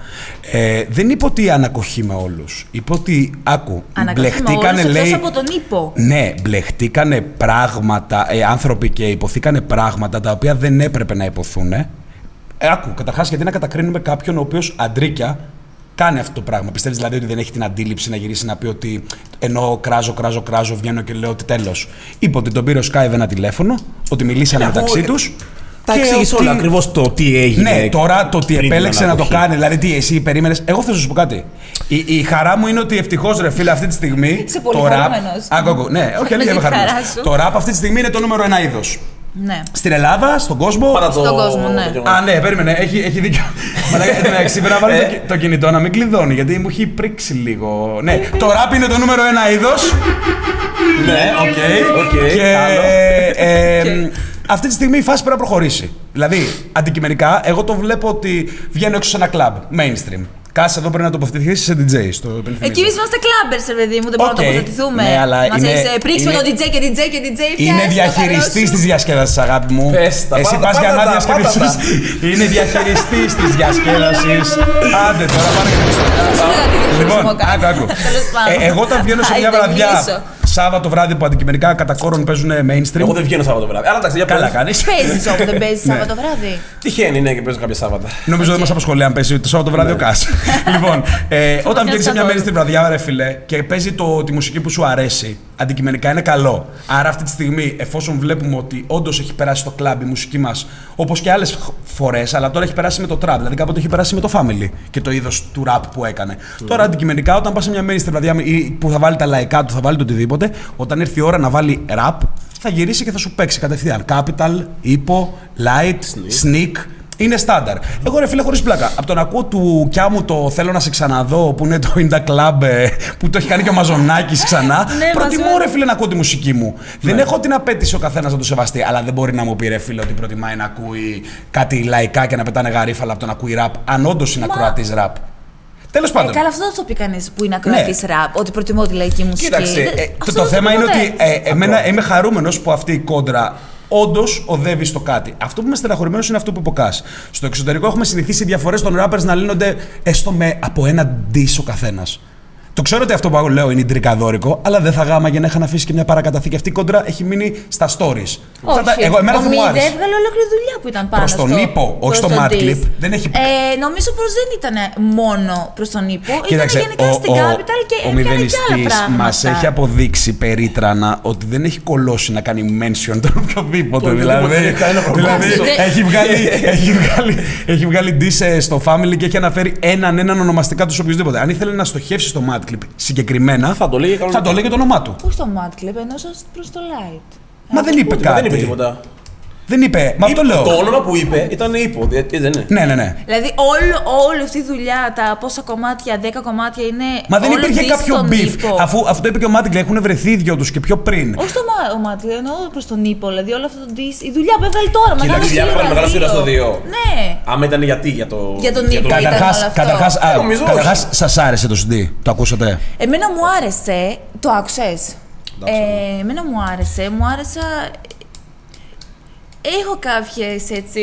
C: ε, δεν είπε ότι ανακοχή με όλους. Είπε ότι, άκου,
A: Ανακοχή με
C: μπλεχτήκανε,
A: όλους,
C: λέει...
A: εκτός από τον ύπο.
C: Ναι, μπλεχτήκανε πράγματα, ε, άνθρωποι και υποθήκανε πράγματα τα οποία δεν έπρεπε να υποθούν. Ε, άκου, καταρχάς γιατί να κατακρίνουμε κάποιον ο οποίος αντρίκια κάνει αυτό το πράγμα. Πιστεύεις δηλαδή ότι δεν έχει την αντίληψη να γυρίσει να πει ότι ενώ κράζω, κράζω, κράζω, βγαίνω και λέω ότι τέλος. Είπε ότι τον πήρε ο Skype ένα τηλέφωνο, ότι μιλήσανε
B: Αφού,
C: μεταξύ
B: ε,
C: τους.
B: Τα εξήγησε όλα ακριβώς το τι έγινε.
C: Ναι, τώρα το ότι
B: πριν την
C: επέλεξε να το
B: ανακοχή.
C: κάνει, δηλαδή τι εσύ περίμενες. Εγώ θα σου πω κάτι. Η, η χαρά μου είναι ότι ευτυχώς ρε φίλε αυτή τη στιγμή.
A: Είσαι πολύ
C: το rap.
A: χαρούμενος.
C: Άκου, άκου, ναι, όχι,
A: Με
C: αλήθεια είμαι
A: τη χαρά
C: χαρούμενος.
A: σου.
C: Το rap αυτή τη στιγμή είναι το νούμερο ένα είδος.
A: Ναι.
C: Στην Ελλάδα, στον κόσμο.
B: Παρά το-
A: Στον κόσμο, ναι.
B: το γεγονός.
C: Α, ναι, περίμενε, έχει, έχει δίκιο. Μαλάκα, εν τω μεταξύ, πρέπει να βάλω
B: Ε.
C: το, το κινητό να μην κλειδώνει, γιατί μου έχει πρίξει λίγο. Ναι, το rap είναι το νούμερο ένα είδος.
B: Ναι,
C: Οκ.
B: οκ,
C: Και
B: άλλο.
C: ε, αυτή τη στιγμή η φάση πρέπει να προχωρήσει. Δηλαδή, αντικειμενικά, εγώ το βλέπω ότι βγαίνω έξω σε ένα κλαμπ, mainstream. Κάτσε εδώ πρέπει να τοποθετηθείς σε DJ στο υπενθυμίζω.
A: Εκεί εμείς είμαστε κλάμπερ, ρε παιδί μου, δεν μπορούμε
C: Οκ.
A: να τοποθετηθούμε.
C: Ναι, αλλά
A: Μας
C: είναι-
A: έχεις, ε, πρίξουμε
C: είναι-
A: το DJ και DJ και DJ.
C: Είναι
A: πιάσε το
C: διαχειριστής
A: καλό
C: της
A: σου.
C: διασκέδασης, αγάπη μου.
B: Πες τα,
C: Εσύ
B: πάτα,
C: πας για
B: πάτα
C: να
B: τα,
C: διασκεδάσει.
B: πάτα τα.
C: Είναι διαχειριστής της διασκέδασης. Άντε τώρα, πάμε για
A: Πήγα τη
C: Λοιπόν,
A: διαχειρισμό κάνω.
C: άκου, άκου.
A: Τέλος πάντων.
C: Ε, εγώ όταν βγαίνω σε μια
A: Άιντε,
C: βραδιά
A: μιλήσω.
C: Σάββατο βράδυ που αντικειμενικά κατά κόρον παίζουν mainstream.
B: Εγώ δεν βγαίνω Σάββατο βράδυ. Αλλά εντάξει, για
C: Καλά
B: πες.
C: κάνεις.
A: Παίζεις όπου δεν παίζεις <laughs>
C: Ναι.
A: Σάββατο βράδυ;
B: Τυχαίνει, ναι, και παίζω κάποια Σάββατα.
C: Νομίζω δεν μας απασχολεί αν παίζει το Σάββατο βράδυ ο Κάς. <laughs> λοιπόν, ε, όταν βγαίνει σε μια
A: πιάσει
C: mainstream βραδιά, ρε φιλέ, και παίζει το, τη μουσική που σου αρέσει, αντικειμενικά είναι καλό. Άρα αυτή τη στιγμή, εφόσον βλέπουμε ότι όντως έχει περάσει το κλαμπ η μουσική μας, όπως και άλλες φορές, αλλά τώρα έχει περάσει με το trap. Δηλαδή κάποτε έχει περάσει με το family και το είδος του rap που έκανε. Τώρα αντικειμενικά, όταν πας σε μια mainstream βραδιά ή που θα βάλει τα λαϊκά του, θα βάλει το οτιδήποτε, όταν έρθει η ώρα να βάλει rap, θα γυρίσει και θα σου παίξει κατευθείαν. Capital, Υπο, Light, Sneak. Είναι στάνταρ. Εγώ ρε φίλε, χωρίς πλάκα. Από τον ακούω του κιά μου το θέλω να σε ξαναδώ, που είναι το In the Club, ε, που το έχει κάνει και ο Μαζονάκης ξανά. <laughs>
A: Ναι,
C: προτιμώ
A: Μαζόνη.
C: ρε φίλε να ακούω τη μουσική μου. Δεν έχω την απέτηση ο καθένας να το σεβαστεί, αλλά δεν μπορεί να μου πει ρε φίλε ότι προτιμάει να ακούει κάτι λαϊκά και να πετάνε γαρίφαλα από το να ακούει ραπ, αν όντως είναι
A: Μα-
C: ακροατής ραπ. Τέλος
A: Ε,
C: πάντων.
A: καλά, αυτό δεν το πει κανείς που είναι ακροατής
C: Ναι.
A: ραπ, ότι προτιμώ τη λαϊκή μουσική.
C: Κοίταξε,
A: Δεν-
C: ε, το,
A: αυτό
C: το
A: δεν
C: θέμα
A: το
C: είναι
A: πω
C: ότι
A: ποτέ.
C: ε, εμένα είμαι χαρούμενος που αυτή η κόντρα όντως οδεύει στο κάτι. Αυτό που είμαι στεναχωρημένος είναι αυτό που είπε ο Κάς. Στο εξωτερικό έχουμε συνηθίσει οι διαφορές των rappers να λύνονται έστω με από ένα diss ο καθένας. Το ξέρω ότι αυτό που λέω είναι ιντρικαδόρικο, αλλά δεν θα γάμα για να είχαν αφήσει και μια παρακαταθήκη. Αυτή η κόντρα έχει μείνει στα stories.
A: Όχι,
C: Αυτά τα- εγώ, εμένα
A: ο
C: δεν μου
A: Μίδε
C: άρεσε.
A: έβγαλε ολόκληρη δουλειά που ήταν πάνω
C: Προς τον
A: στο,
C: ύπο, όχι
A: προς
C: στο
A: τον
C: Mad
A: diss.
C: Clip. Δεν έχει-
A: Ε, νομίζω πως δεν ήταν μόνο προς τον ύπο.
C: Κοίταξε,
A: ήταν γενικά στην Capital και
C: ο
A: έκανε και άλλα
C: μηδενιστής
A: πράγματα.
C: μας έχει αποδείξει περίτρανα ότι δεν έχει κολώσει να κάνει mention τον οποιοδήποτε.
B: Τον
C: δηλαδή,
B: οποιοδήποτε, κανένα πρόβλημα.
C: δηλαδή
A: Δεν-
C: έχει, βγάλει, έχει, βγάλει, έχει βγάλει diss ε, στο family και έχει αναφέρει έναν έναν ονομαστικά τους οποιοδήποτε. Αν ήθελε να στοχεύσει στο Mad Clip συγκεκριμένα,
B: Θα το λέγε κανονικά.
C: θα το λέγε το όνομά του.
A: Όχι στο Mad Clip, εννοούσα προς το Light.
C: Μα δεν είπε
B: Μα
C: κάτι.
B: Δεν είπε τίποτα.
C: Δεν είπε. Μα αυτό
B: Είπε-
C: λέω.
B: Το όνομα που είπε ήταν ύπο, ε, ε, δεν είναι.
C: Ναι, ναι, ναι.
A: Δηλαδή όλο, όλη αυτή η δουλειά, τα πόσα κομμάτια, 10 κομμάτια είναι.
C: Μα δεν
A: όλο
C: υπήρχε
A: diss
C: κάποιο
A: στον
C: beef.
A: ύπο.
C: Αφού αυτό είπε και ο Μάτιγκλ, έχουν βρεθεί οι δυο τους και πιο πριν.
A: Όχι στο Mad Clip, εννοώ προς τον ύπο. Δηλαδή όλο αυτό το diss. Η δουλειά που έβγαλε τώρα.
B: Κοίτα,
A: μεγάλο
B: η δουλειά που
A: σίγουρα
B: έβγαλε μεγάλο σίγουρα στο δύο.
A: Ναι.
B: Άμα ήταν γιατί, για το.
A: Για τον ύπο. ήταν
C: Καταρχάς,
A: όλο αυτό.
C: καταρχάς, α,
B: Νομίζω
C: καταρχάς σας άρεσε το CD, το ακούσατε;
A: Εμένα μου άρεσε. Το άκουσες; Ε, εμένα μου άρεσε. Μου άρεσα. Έχω κάποιες έτσι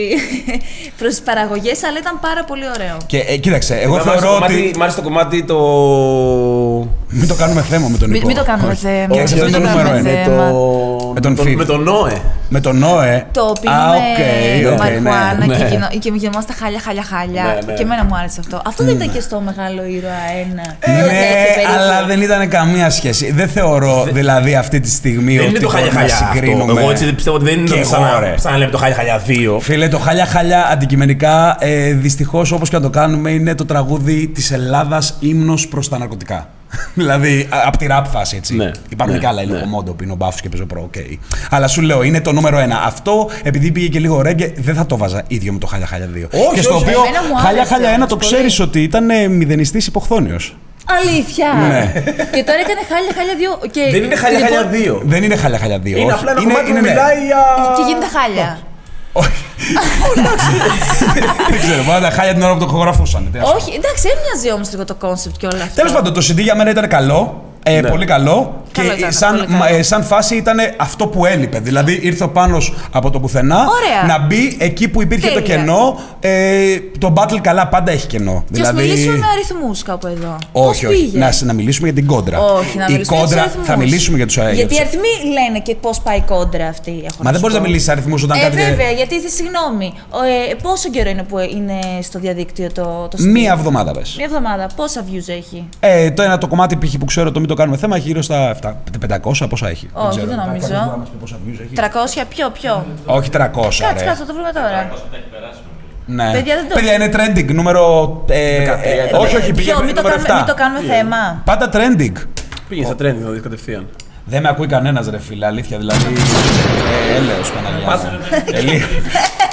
A: <laughs> προσπαραγωγές, αλλά ήταν πάρα πολύ ωραίο.
C: Και ε, κοίταξε, εγώ
B: Εμένα μ' άρεσε
C: θεωρώ
B: το κομμάτι-
C: ότι.
B: Μ' άρεσε το κομμάτι το.
C: Μην το κάνουμε θέμα με τον
A: Μην,
C: Νίκο.
A: μην το κάνουμε
C: Όχι.
A: θέμα.
C: Κοίταξε,
A: μην
C: αυτό
A: το
C: είναι το νούμερο
A: κάνουμε
C: ένα.
B: Με
A: θέμα.
B: το.
C: Με τον
B: με
C: Φιλ.
B: Με τον Νόε.
C: Με τον Νόε.
A: Το
C: Α,
A: πίνουμε
C: οκ, οκ,
A: μαριχουάνα
B: ναι.
A: και, γινο, και γινόμαστε χάλια, χάλια, χάλια.
B: Ναι, ναι.
A: Και εμένα μου άρεσε αυτό. Αυτό δεν ήταν και στο μεγάλο ήρωα ένα.
C: Ναι, αλλά δεν ήταν καμία σχέση. Δεν θεωρώ δηλαδή αυτή τη στιγμή
B: Δεν
C: ότι
B: είναι το
C: μπορούμε
B: χάλια
C: να
B: χάλια. αυτό.
C: συγκρίνουμε.
B: Εγώ έτσι πιστεύω ότι δεν
C: Και
B: είναι
C: εγώ,
B: σαν να-
C: ρε.
B: σαν να λέμε το χάλια χάλια 2.
C: Φίλε, το χάλια χάλια αντικειμενικά ε, δυστυχώς όπως και να το κάνουμε είναι το τραγούδι της Ελλάδας ύμνος προς τα ναρκωτικά. <laughs> δηλαδή από τη ραπ φάση έτσι.
B: Ναι,
C: Υπάρχουν
B: ναι,
C: και άλλα.
B: ναι.
C: Είναι το μόντο που είναι ο μπάφο και παίζω προ. οκ. Αλλά σου λέω είναι το νούμερο ένα. Αυτό επειδή πήγε και λίγο ρέγγε δεν θα το βάζα ίδιο με το χάλια χάλια 2.
B: Όχι,
C: και στο
B: όχι,
C: οποίο
A: εμένα μου
C: χάλια
A: άρεσε
C: χάλια ένα
A: όμως
C: το
A: πολύ.
C: ξέρεις ότι ήταν ε, μηδενιστής υποχθόνιος.
A: Αλήθεια!
C: Ναι.
A: και τώρα έκανε χάλια, χάλια δύο. Και
B: Δεν είναι χάλια
A: λοιπόν,
B: χάλια 2.
C: Δεν είναι χάλια χάλια 2.
B: Είναι απλά ένα κομμάτι που
C: ναι.
B: μιλάει για.
A: Και γίνεται χάλια.
C: Όχι. <laughs> Δεν ξέρω, μπορεί να ήταν χάλια την ώρα που το ηχογραφούσαν. τι να σου πω.
A: Όχι, εντάξει, έμοιαζε όμως λίγο το concept και όλα αυτά.
C: Τέλος πάντων, το CD για μένα ήταν καλό. Ε,
B: Ναι.
C: Πολύ καλό.
A: Καλό
C: και
A: ήταν,
C: σαν,
A: πολύ καλό.
C: μα- ε, σαν φάση ήταν αυτό που έλειπε. Δηλαδή ήρθε ο πάνω από το πουθενά
A: Ωραία.
C: να μπει εκεί που υπήρχε το
A: Τέλεια.
C: κενό. Ε, το battle καλά πάντα έχει κενό.
A: Και ας μιλήσουμε με αριθμούς κάπου εδώ.
C: Όχι,
A: Πώς
C: όχι.
A: πήγε;
C: Να, να μιλήσουμε για την κόντρα.
A: Όχι, να
C: Η
A: μιλήσουμε για τους
C: κόντρα,
A: αριθμούς.
C: θα μιλήσουμε για τους αριθμού.
A: Γιατί οι αριθμοί λένε και πώς πάει η κόντρα αυτή. Έχω
C: Μα δεν
A: να σου
C: μπορεί να
A: πω.
C: μιλήσεις αριθμούς όταν
A: Ε,
C: κάτι.
A: βέβαια, γιατί συγγνώμη. Ο, Ε, πόσο καιρό είναι που είναι στο διαδίκτυο το, το CD?
C: Μία εβδομάδα πες.
A: Μία εβδομάδα. Πόσα views έχει;
C: Ε, το ένα το κομμάτι π.χ. που ξέρω το μην το κάνουμε θέμα έχει γύρω στα 7, 500, πόσα έχει.
A: Όχι,
C: ξέρω.
A: δεν νομίζω.
C: Κάποιος μπορεί να μας πει πόσα views έχει.
A: 300, ποιο, ποιο.
C: Όχι 300.
A: Κάτσε,
C: ρε.
A: κάτσε, θα το βρούμε τώρα.
C: Ναι.
A: Παιδιά, δεν το-
C: είναι trending, νούμερο. Ε,
B: 13,
C: ε,
B: ήταν.
C: όχι, όχι, πήγε
A: Ποιο, μην το,
C: νούμερο
A: κάνουμε,
C: 7.
A: μην το κάνουμε θέμα.
C: Πάντα trending.
B: Πήγε στα trending να δεις κατευθείαν.
C: Δεν με ακούει κανένας ρε φίλε, αλήθεια. Δηλαδή. Ε, έλεος Παναγιά. μου. Τελείω.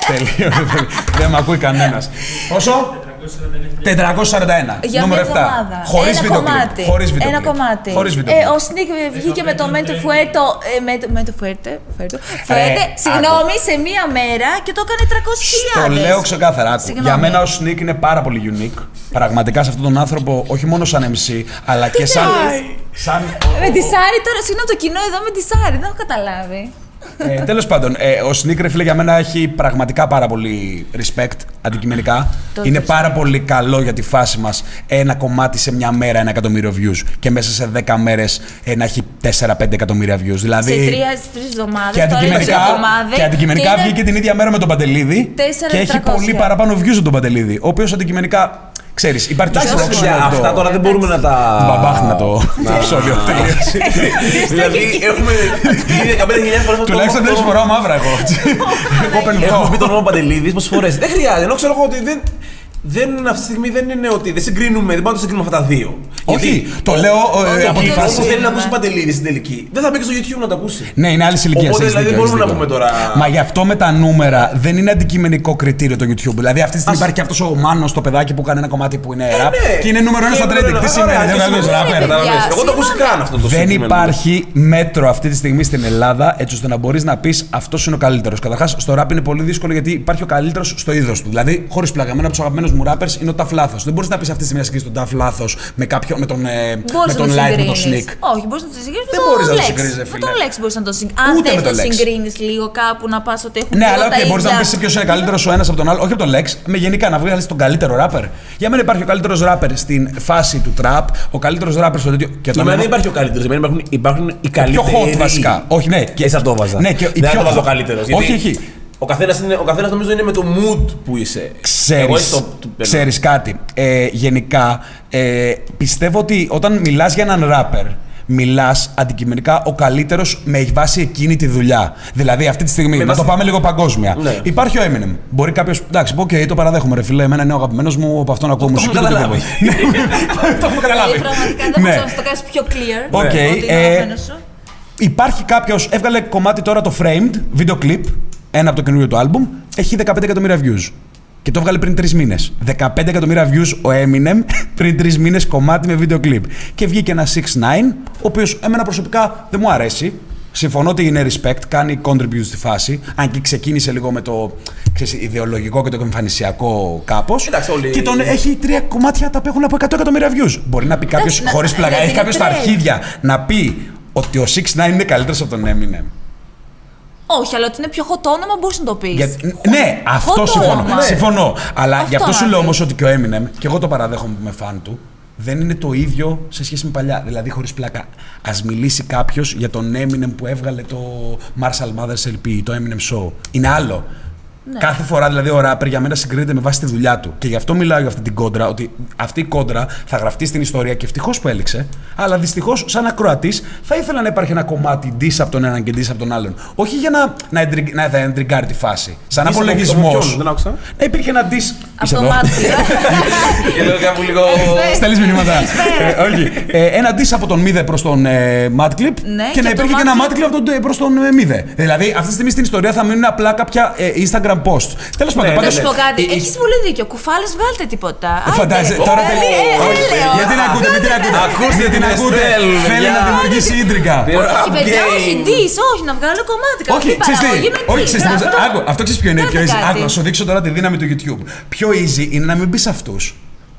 C: Τελείω. Δεν με ακούει κανένας. Πόσο; 441.
A: Για
C: νούμερο
A: μια
C: 7.
A: εβδομάδα.
C: Χωρίς
A: ένα
C: βίντεο κλιπ.
A: κομμάτι.
C: Χωρίς βίντεο
A: Ένα
C: κλιπ.
A: κομμάτι.
C: Χωρίς βίντεο
A: Ε,
C: κλιπ.
A: ο Σνίκ βγήκε με το Mente Fuerte. ε, με- Με το Fuerte. Fuerte. Fuerte,
C: άκου.
A: Συγγνώμη, σε μία μέρα και το έκανε 300.000.
C: Το λέω ξεκάθαρα. άκου.
A: Συγγνώμη.
C: Για μένα ο Sneak είναι πάρα πολύ unique. Πραγματικά σε αυτόν τον άνθρωπο, όχι μόνο σαν MC, αλλά και σαν. σαν
A: Με τη Σάρη τώρα, συγγνώμη το κοινό εδώ με τη Σάρη, δεν έχω καταλάβει.
C: Ε, Τέλος πάντων, ε, ο Sneak ρε φίλε για μένα έχει πραγματικά πάρα πολύ respect αντικειμενικά.
A: Το
C: είναι
A: respect.
C: πάρα πολύ καλό για τη φάση μας ένα κομμάτι σε μια μέρα ένα εκατομμύριο views και μέσα σε 10 μέρες να έχει 4-5 εκατομμύρια views. Δηλαδή.
A: Σε τρία, στις τρεις εβδομάδες,
C: Και
A: τώρα είναι
C: αντικειμενικά,
A: δύο εβδομάδες
C: και αντικειμενικά
A: και είναι-
C: βγήκε την ίδια μέρα με τον Παντελίδη.
A: 4.400.
C: Και έχει πολύ παραπάνω views από τον Παντελίδη. Ο οποίος αντικειμενικά. Ξέρεις, υπάρχει το
B: Εντάξει,
C: σπρώξιμο.
B: παιδιά,
C: το-
B: αυτά τώρα δεν μπορούμε να τα.
C: Μπαμπάχνα το το επεισόδιο. Τελείωσε. <laughs>
B: Δηλαδή έχουμε γίνει 15.000 φορές αυτό.
C: Τουλάχιστον δεν σου φοράω μαύρα εγώ. έτσι. <laughs> Εγώ
B: Έχουμε πει
C: πενθώ.
B: τον όνομα Παντελίδης πόσες φορές. Δεν χρειάζεται. Ενώ ξέρω εγώ ότι δεν. Δεν, αυτή τη στιγμή δεν είναι ότι δεν συγκρίνουμε, δεν πάμε να συγκρίνουμε αυτά τα δύο.
C: Όχι, το λέω ε, από τη
A: δεν
C: φάση.
B: Που θέλει να ακούσει
A: Ναι.
B: Παντελίδη στην τελική. Δεν θα μπει και στο YouTube να το ακούσει.
C: Ναι, είναι άλλη ηλικία.
B: Οπότε, δηλαδή, δεν μπορούμε να πούμε τώρα-
C: Μα γι' αυτό με τα νούμερα δεν είναι αντικειμενικό κριτήριο το YouTube. Δηλαδή, αυτή τη στιγμή υπάρχει και αυτός ο Μάνος το παιδάκι που κάνει ένα κομμάτι που είναι rap
B: ναι.
C: και είναι νούμερο ένα
B: Και
C: στα
B: νούμερο
C: trending. Τι
B: ένα.
C: σημαίνει,
B: Ωραία,
C: δεν
B: και
C: είναι
B: σημαίνει,
C: rapper.
A: παιδιά,
B: Καταλαβαίνεις. Εγώ δεν το ακούσει
A: συγγνώμη.
B: καν αυτό το
C: Δεν
B: συγκεκριμένο.
C: υπάρχει μέτρο αυτή τη στιγμή στην Ελλάδα έτσι ώστε να μπορείς να πεις αυτός είναι ο καλύτερος. Καταρχάς, στο rap είναι πολύ δύσκολο γιατί υπάρχει ο καλύτερος στο είδος του. Δηλαδή, χωρίς πλάκα, εμένα από τους αγαπημένους μου rappers είναι ο Taf Λάθος. Δεν μπορείς να πεις αυτή τη στιγμή να συγκρίνεις τον Taf Λάθος με, κάποιο- με τον, ε, με
A: Μπορείς να
C: τον
A: το
C: Light, με τον
A: συγκρίνεις.
C: Sneak.
A: Όχι, μπορείς να το συγκρίνεις
C: Δεν
A: με
C: μπορείς
A: τον
C: να το
A: Lex.
C: συγκρίνεις, ρε
A: Με
C: φίλε.
A: τον Lex μπορείς να το συγκρίνει. Αν
C: Ούτε
A: θες
C: με
A: να
C: τον
A: το
C: Lex.
A: συγκρίνεις λίγο κάπου να πας ότι έχουν
C: Ναι,
A: λίγο
C: αλλά
A: τα
C: okay, μπορείς να
A: ίδια.
C: πεις ποιος είναι καλύτερος ο ένας από τον άλλο. Όχι από τον Lex, με γενικά να βγάλεις τον καλύτερο rapper. Για μένα υπάρχει ο καλύτερος rapper στην φάση του trap, ο καλύτερος rapper στο τέτοιο. Και
B: Για
C: τον
B: μένα δεν
C: έμαθα-
B: υπάρχει ο καλύτερος. Για μένα υπάρχουν, υπάρχουν οι
C: πιο
B: καλύτεροι.
C: hot βασικά. Όχι, ναι.
B: Και θα το βάζα.
C: Ναι, και οι
B: δεν
C: πιο
B: θα το βάζω
C: hot.
B: καλύτερος.
C: Όχι, όχι.
B: Ο καθένας ο καθένας νομίζω είναι με το mood που είσαι. Εγώ
C: Ξέρεις,
B: έτσι το- το παίρνω.
C: ξέρεις κάτι. Ε, γενικά, ε, πιστεύω ότι όταν μιλάς για έναν rapper, μιλάς αντικειμενικά ο καλύτερος με βάση εκείνη τη δουλειά. Δηλαδή, αυτή τη στιγμή, να
B: βάση-
C: το πάμε λίγο παγκόσμια.
B: Ναι.
C: Υπάρχει ο Eminem. Μπορεί κάποιο. Εντάξει, οκ, το παραδέχομαι, ρε φίλε. Εμένα είναι ο αγαπημένος μου, από αυτόν ακούω μουσική.
B: έχουμε
C: το
B: καταλάβει.
C: οτιδήποτε. Ναι, το έχουμε καταλάβει.
A: Δηλαδή, πραγματικά δεν
C: Ναι.
A: μπορείς να το κάνεις πιο clear.
C: Οκ,
A: ότι είναι
C: ε,
A: ο αγαπημένος σου.
C: Υπάρχει κάποιο, έβγαλε κομμάτι τώρα το Framed, βίντεο κλιπ, ένα από το καινούριο του άλμπουμ, έχει 15 εκατομμύρια views. Και το έβγαλε πριν τρεις μήνες. 15 εκατομμύρια views ο Eminem <laughs> πριν τρεις μήνες κομμάτι με βίντεο κλιπ. Και βγήκε ένα 6 9 ο οποίος εμένα προσωπικά δεν μου αρέσει. Συμφωνώ ότι είναι respect, κάνει contribute στη φάση. Αν και ξεκίνησε λίγο με το ξέρεις, ιδεολογικό και το εμφανισιακό κάπως.
B: Εντάξει, όλοι-
C: Και τον έχει τρία κομμάτια τα οποία έχουν από 100 εκατομμύρια views. Μπορεί να πει κάποιος
A: Εντάξει, να-
C: χωρίς
A: να-
C: πλαγά,
A: να-
C: έχει
A: είναι
C: κάποιος στα
A: trend.
C: αρχίδια να πει ότι ο 6 9 είναι καλύτερος από τον Eminem.
A: Όχι, αλλά ότι είναι πιο hot όνομα μπορείς να το πεις.
C: Για- Ναι, αυτό
A: Hot
C: συμφωνώ.
A: όνομα.
C: Συμφωνώ. Αλλά
A: Αυτό
C: γι' αυτό σου
A: να
C: λέω όμως
A: πεις.
C: ότι και ο Eminem, και εγώ το παραδέχομαι που είμαι φαν του, δεν είναι το ίδιο σε σχέση με παλιά. Δηλαδή, χωρίς πλάκα. Α μιλήσει κάποιος για τον Eminem που έβγαλε το Marshall Mathers LP, το Eminem Show. Είναι άλλο.
A: Ναι.
C: Κάθε φορά δηλαδή ο ράπερ για μένα συγκρίνεται με βάση τη δουλειά του. Και γι' αυτό μιλάω για αυτή την κόντρα, ότι αυτή η κόντρα θα γραφτεί στην ιστορία και ευτυχώς που έληξε. Αλλά δυστυχώς, σαν ακροατής, θα ήθελα να υπάρχει ένα κομμάτι diss από τον έναν και diss από τον άλλον. Όχι για να, να, εντρι- να θα εντριγκάρει τη φάση. Σαν
B: Diss από-
C: απολογισμός.
B: από ποιον, δεν άκουσα.
C: Να υπήρχε ένα diss.
A: Από
C: Είσαι
A: το
C: εδώ.
A: μάτι.
B: Και λέω κάπου λίγο.
C: Στέλνεις μηνύματα. Ε, όχι. Ε, ένα diss από τον Μίδε προς τον ε, Mad Clip
A: Ναι,
C: και,
A: και
C: να
A: το
C: υπήρχε και ένα
A: Mad
C: Mad Clip από τον, προς τον ε, Μίδε. Δηλαδή αυτή τη στιγμή στην ιστορία θα μείνουν απλά κάποια ε, Instagram post. Τέλος πάντων,
B: ναι,
A: Να
C: πάντως,
A: σου πω κάτι.
C: ε, ε,
A: Έχεις πολύ δίκιο. Κουφάλες, βγάλτε τίποτα.
C: Ε,
A: Άντε.
C: Φαντάζεσαι, τώρα
A: Ε,
C: τελείω.
A: ε, ε,
C: Όχι,
A: έλεος.
C: Γιατί την ακούτε, μην την ακούτε.
B: Ακούστε
C: Μην την
B: την
C: ακούτε.
B: Εστέλ,
C: Θέλει
B: παιδιά.
C: να δημιουργήσει ίντρικα.
A: Όχι, παιδιά, όχι, ντύς, όχι, να βγάλω κομμάτι.
C: Όχι,
A: Καλή
C: ξέρεις τι,
A: παραγωγή με
C: όχι,
A: ντύς.
C: ξέρεις τι,
A: Αυτό.
C: άκου, αυτό ξέρεις ποιο είναι
A: Κάντε
C: πιο easy.
A: κάτι.
C: Άκου, να σου δείξω τώρα τη δύναμη του YouTube. Πιο easy είναι να μην πει αυτούς.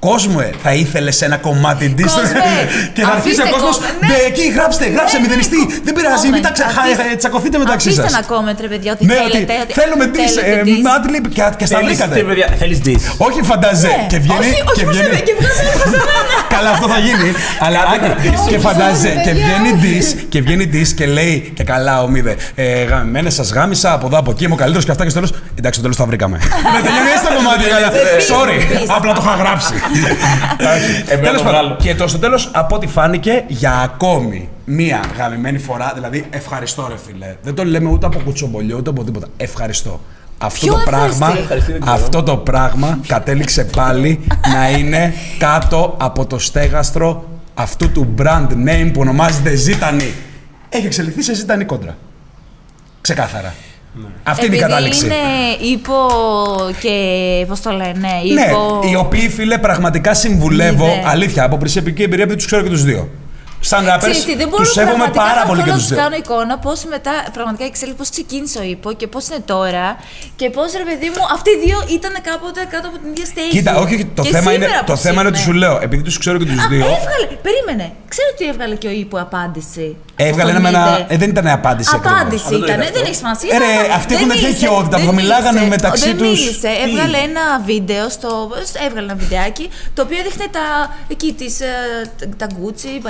C: Κόσμο, ε, θα ήθελες ένα κομμάτι diss
A: Κόσμε, <laughs>
C: και θα αρχίσει ο
A: αφήστε
C: κόσμος.
A: κόμμα-
C: Ναι,
A: ναι.
C: εκεί γράψτε, γράψτε,
A: Ναι,
C: μηδενιστή.
A: ναι,
C: Δεν πειράζει, μην τα
A: Αφήστε-
C: ξεχάσετε, τσακωθείτε μεταξύ
A: Αφήστε
C: σας.
A: ένα comment, ρε παιδιά, ότι
C: Ναι, ότι
A: θέλετε. ότι
C: θέλουμε diss,
A: θέλετε
C: ε,
A: diss.
C: Madlib και και στα βρήκατε.
B: Θέλεις diss.
C: Όχι, φαντάζε.
A: Ναι.
C: Και βγαίνει.
A: Όχι, όχι,
C: και
A: μας
C: βγαίνει.
A: έβγαινε, και βγάζει άλλο σε μένα.
C: Καλά, αυτό θα γίνει. Αλλά άκου, και φαντάζεσαι,
A: παιδιά,
C: και βγαίνει
A: όχι.
C: τη και βγαίνει της και λέει και καλά ο Μίδε. Ε, γαμημένες σας γάμισα από εδώ από εκεί, είμαι ο καλύτερος και αυτά και στο τέλος. Εντάξει, στο τέλος τα βρήκαμε. <laughs> Με τελειώνει έτσι το κομμάτι. καλά. Sorry, απλά το είχα γράψει.
B: Εμένα
C: Τέλος
B: το
C: πάντων,
B: βγάλω.
C: Και το στο τέλος, από ό,τι φάνηκε, για ακόμη μία γαμημένη φορά. Δηλαδή, ευχαριστώ, ρε φίλε. Δεν το λέμε ούτε από κουτσομπολιό ούτε από τίποτα. Ευχαριστώ. Αυτό
A: Ποιο
C: το πράγμα,
A: ευχαριστεί;
B: Ευχαριστεί, δεν ξέρω.
C: αυτό το πράγμα κατέληξε πάλι να είναι κάτω από το στέγαστρο αυτού του brand name που ονομάζεται Ζήτανη. Έχει εξελιχθεί σε Ζήτανη κόντρα. Ξεκάθαρα. Αυτή είναι η
A: Επειδή
C: κατάληξη.
A: είναι ύπο και. Πώς το λένε,
C: Ναι,
A: ύπο.
C: οι οποίοι φίλε πραγματικά συμβουλεύω,
A: Ναι.
C: αλήθεια, από προσωπική εμπειρία, επειδή τους ξέρω και τους δύο. Σαν rappers,
A: Ξέρεις τι, δεν μπορώ
C: του σέβομαι
A: πραγματικά
C: πάρα
A: να
C: πολύ και
A: θέλω
C: του
A: να
C: δύο.
A: τους κάνω εικόνα πώς μετά πραγματικά εξέλιξε, πώς ξεκίνησε ο ύπο και πώς είναι τώρα και πώς ρε παιδί μου αυτοί οι δύο ήταν κάποτε κάτω από την ίδια στέγη.
C: Κοίτα, όχι, το,
A: Και
C: θέμα είναι,
A: σήμερα
C: το
A: πώς
C: θέμα είναι ότι σου λέω, επειδή τους ξέρω και τους
A: Α,
C: δύο.
A: έβγαλε, περίμενε. Ξέρω ότι έβγαλε και ο ύπο απάντηση.
C: Έβγαλε
A: Στον
C: ένα. με ένα-
A: είδε.
C: Ε, δεν ήταν απάντηση. ακριβώς.
A: Απάντηση
B: Αυτό το
A: ήταν,
B: είδα
A: δεν
B: αυτό.
A: έχει σημασία.
C: Ε, ρε,
A: αλλά
C: αυτοί
A: δεν
C: έχουν τέτοια
A: μίλησε,
C: οικειότητα που
A: δεν
C: θα μιλάγανε
A: μίλησε.
C: μεταξύ
A: δεν
C: τους.
A: Μίλησε,
C: Τι;
A: έβγαλε ένα βίντεο, στο, έβγαλε ένα βιντεάκι το οποίο έδειχνε τα, εκεί τις, ε, τα Gucci, η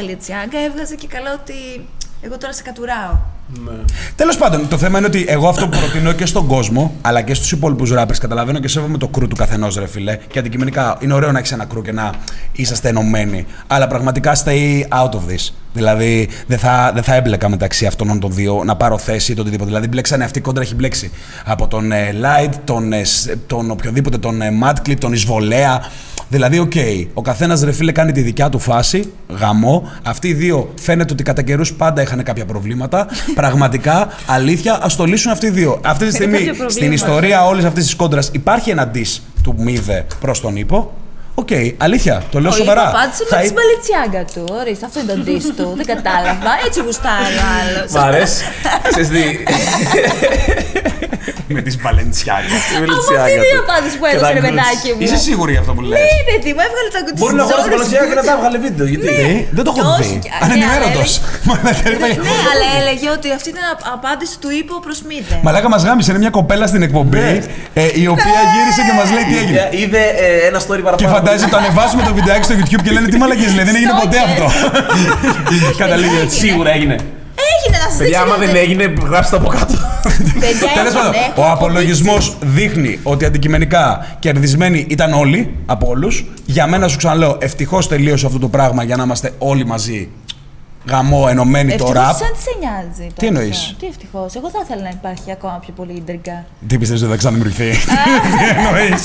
A: Balenciaga, έβγαζε και καλά ότι εγώ τώρα σε κατουράω.
C: Τέλος πάντων, το θέμα είναι ότι εγώ αυτό που προτείνω και στον κόσμο, αλλά και στους υπόλοιπους rappers, καταλαβαίνω και σέβομαι το κρού του καθενός, ρε φιλέ. Και αντικειμενικά είναι ωραίο να έχεις ένα κρού και να είσαστε ενωμένοι. Αλλά πραγματικά stay out of this. Δηλαδή, δεν θα, δεν θα έμπλεκα μεταξύ αυτών των δύο να πάρω θέση ή το οτιδήποτε. Δηλαδή, μπλέξανε αυτή η κόντρα έχει μπλέξει. Από τον ε, Light, τον, ε, σ- τον οποιοδήποτε, τον ε, Madclip, τον Εισβολέα. Δηλαδή, οκ, ο καθένας ρε φίλε κάνει τη δικιά του φάση, γαμώ. Αυτοί οι δύο φαίνεται ότι κατά καιρούς πάντα είχαν κάποια προβλήματα. <laughs> Πραγματικά, αλήθεια, ας το λύσουν αυτοί οι δύο. Αυτή τη στιγμή
A: κάποια προβλήματα.
C: στην ιστορία όλης αυτής της κόντρας υπάρχει ένα diss του Μίδε προς τον Ύπο. Οκ, αλήθεια, το λέω
A: Ο
C: σοβαρά.
A: Ύπο απάντησε
C: Θα
A: με της
C: εί-
A: Balenciaga του. Ορίστε, αυτό είναι το diss του. Δεν κατάλαβα. Έτσι γουστάρει ο άλλος.
B: Μ' αρέσει. Ξέρεις τι; <laughs>
C: με της Balenciaga.
A: Από αυτή η απάντηση που έδωσε, ρε παιδάκι μου;
C: Είσαι σίγουρη για αυτό που λες;
A: Ναι, παιδί μου, έβγαλε τα κουτιά.
B: Μπορεί να χωράσει Balenciaga και να τα έβγαλε βίντεο. Γιατί.
C: Ε, δεν το έχω
A: Όχι,
C: δει.
A: και-
C: Ανενημέρωτο. <laughs>
A: Ναι, αλλά έλεγε ότι αυτή ήταν απ- απάντηση του Ύπο προς Μίδε.
C: Μαλάκα μας γάμισε, είναι μια κοπέλα στην εκπομπή ε, η οποία γύρισε και μας λέει τι έγινε.
B: Ε, Είδε ε, ένα story
C: Και
B: παραπάνω.
C: Φαντάζει το ανεβάσουμε το βιντεάκι στο YouTube και λένε τι μαλακίες λέει, δεν έγινε ποτέ αυτό. <laughs> Καταλήγει έτσι.
B: Σίγουρα έγινε.
A: Έγινε να σας
B: Παιδιά, άμα δεν έγινε, γράψτε το από κάτω.
C: Τέλος πάντων, ο απολογισμός δείχνει ότι αντικειμενικά κερδισμένοι ήταν όλοι από όλους. Για μένα, σου ξαναλέω, ευτυχώς τελείωσε αυτό το πράγμα για να είμαστε όλοι μαζί γαμό, ενωμένοι το
A: Ευτυχώς,
C: ραπ.
A: σαν τι σε νοιάζει.
C: Τι
A: τώρα
C: εννοείς;
A: αυτό. Τι ευτυχώς. Εγώ θα ήθελα να υπάρχει ακόμα πιο πολύ ιντριγκά.
C: Τι πιστεύεις ότι θα ξαναδημιουργηθεί. <laughs> Τι εννοείς;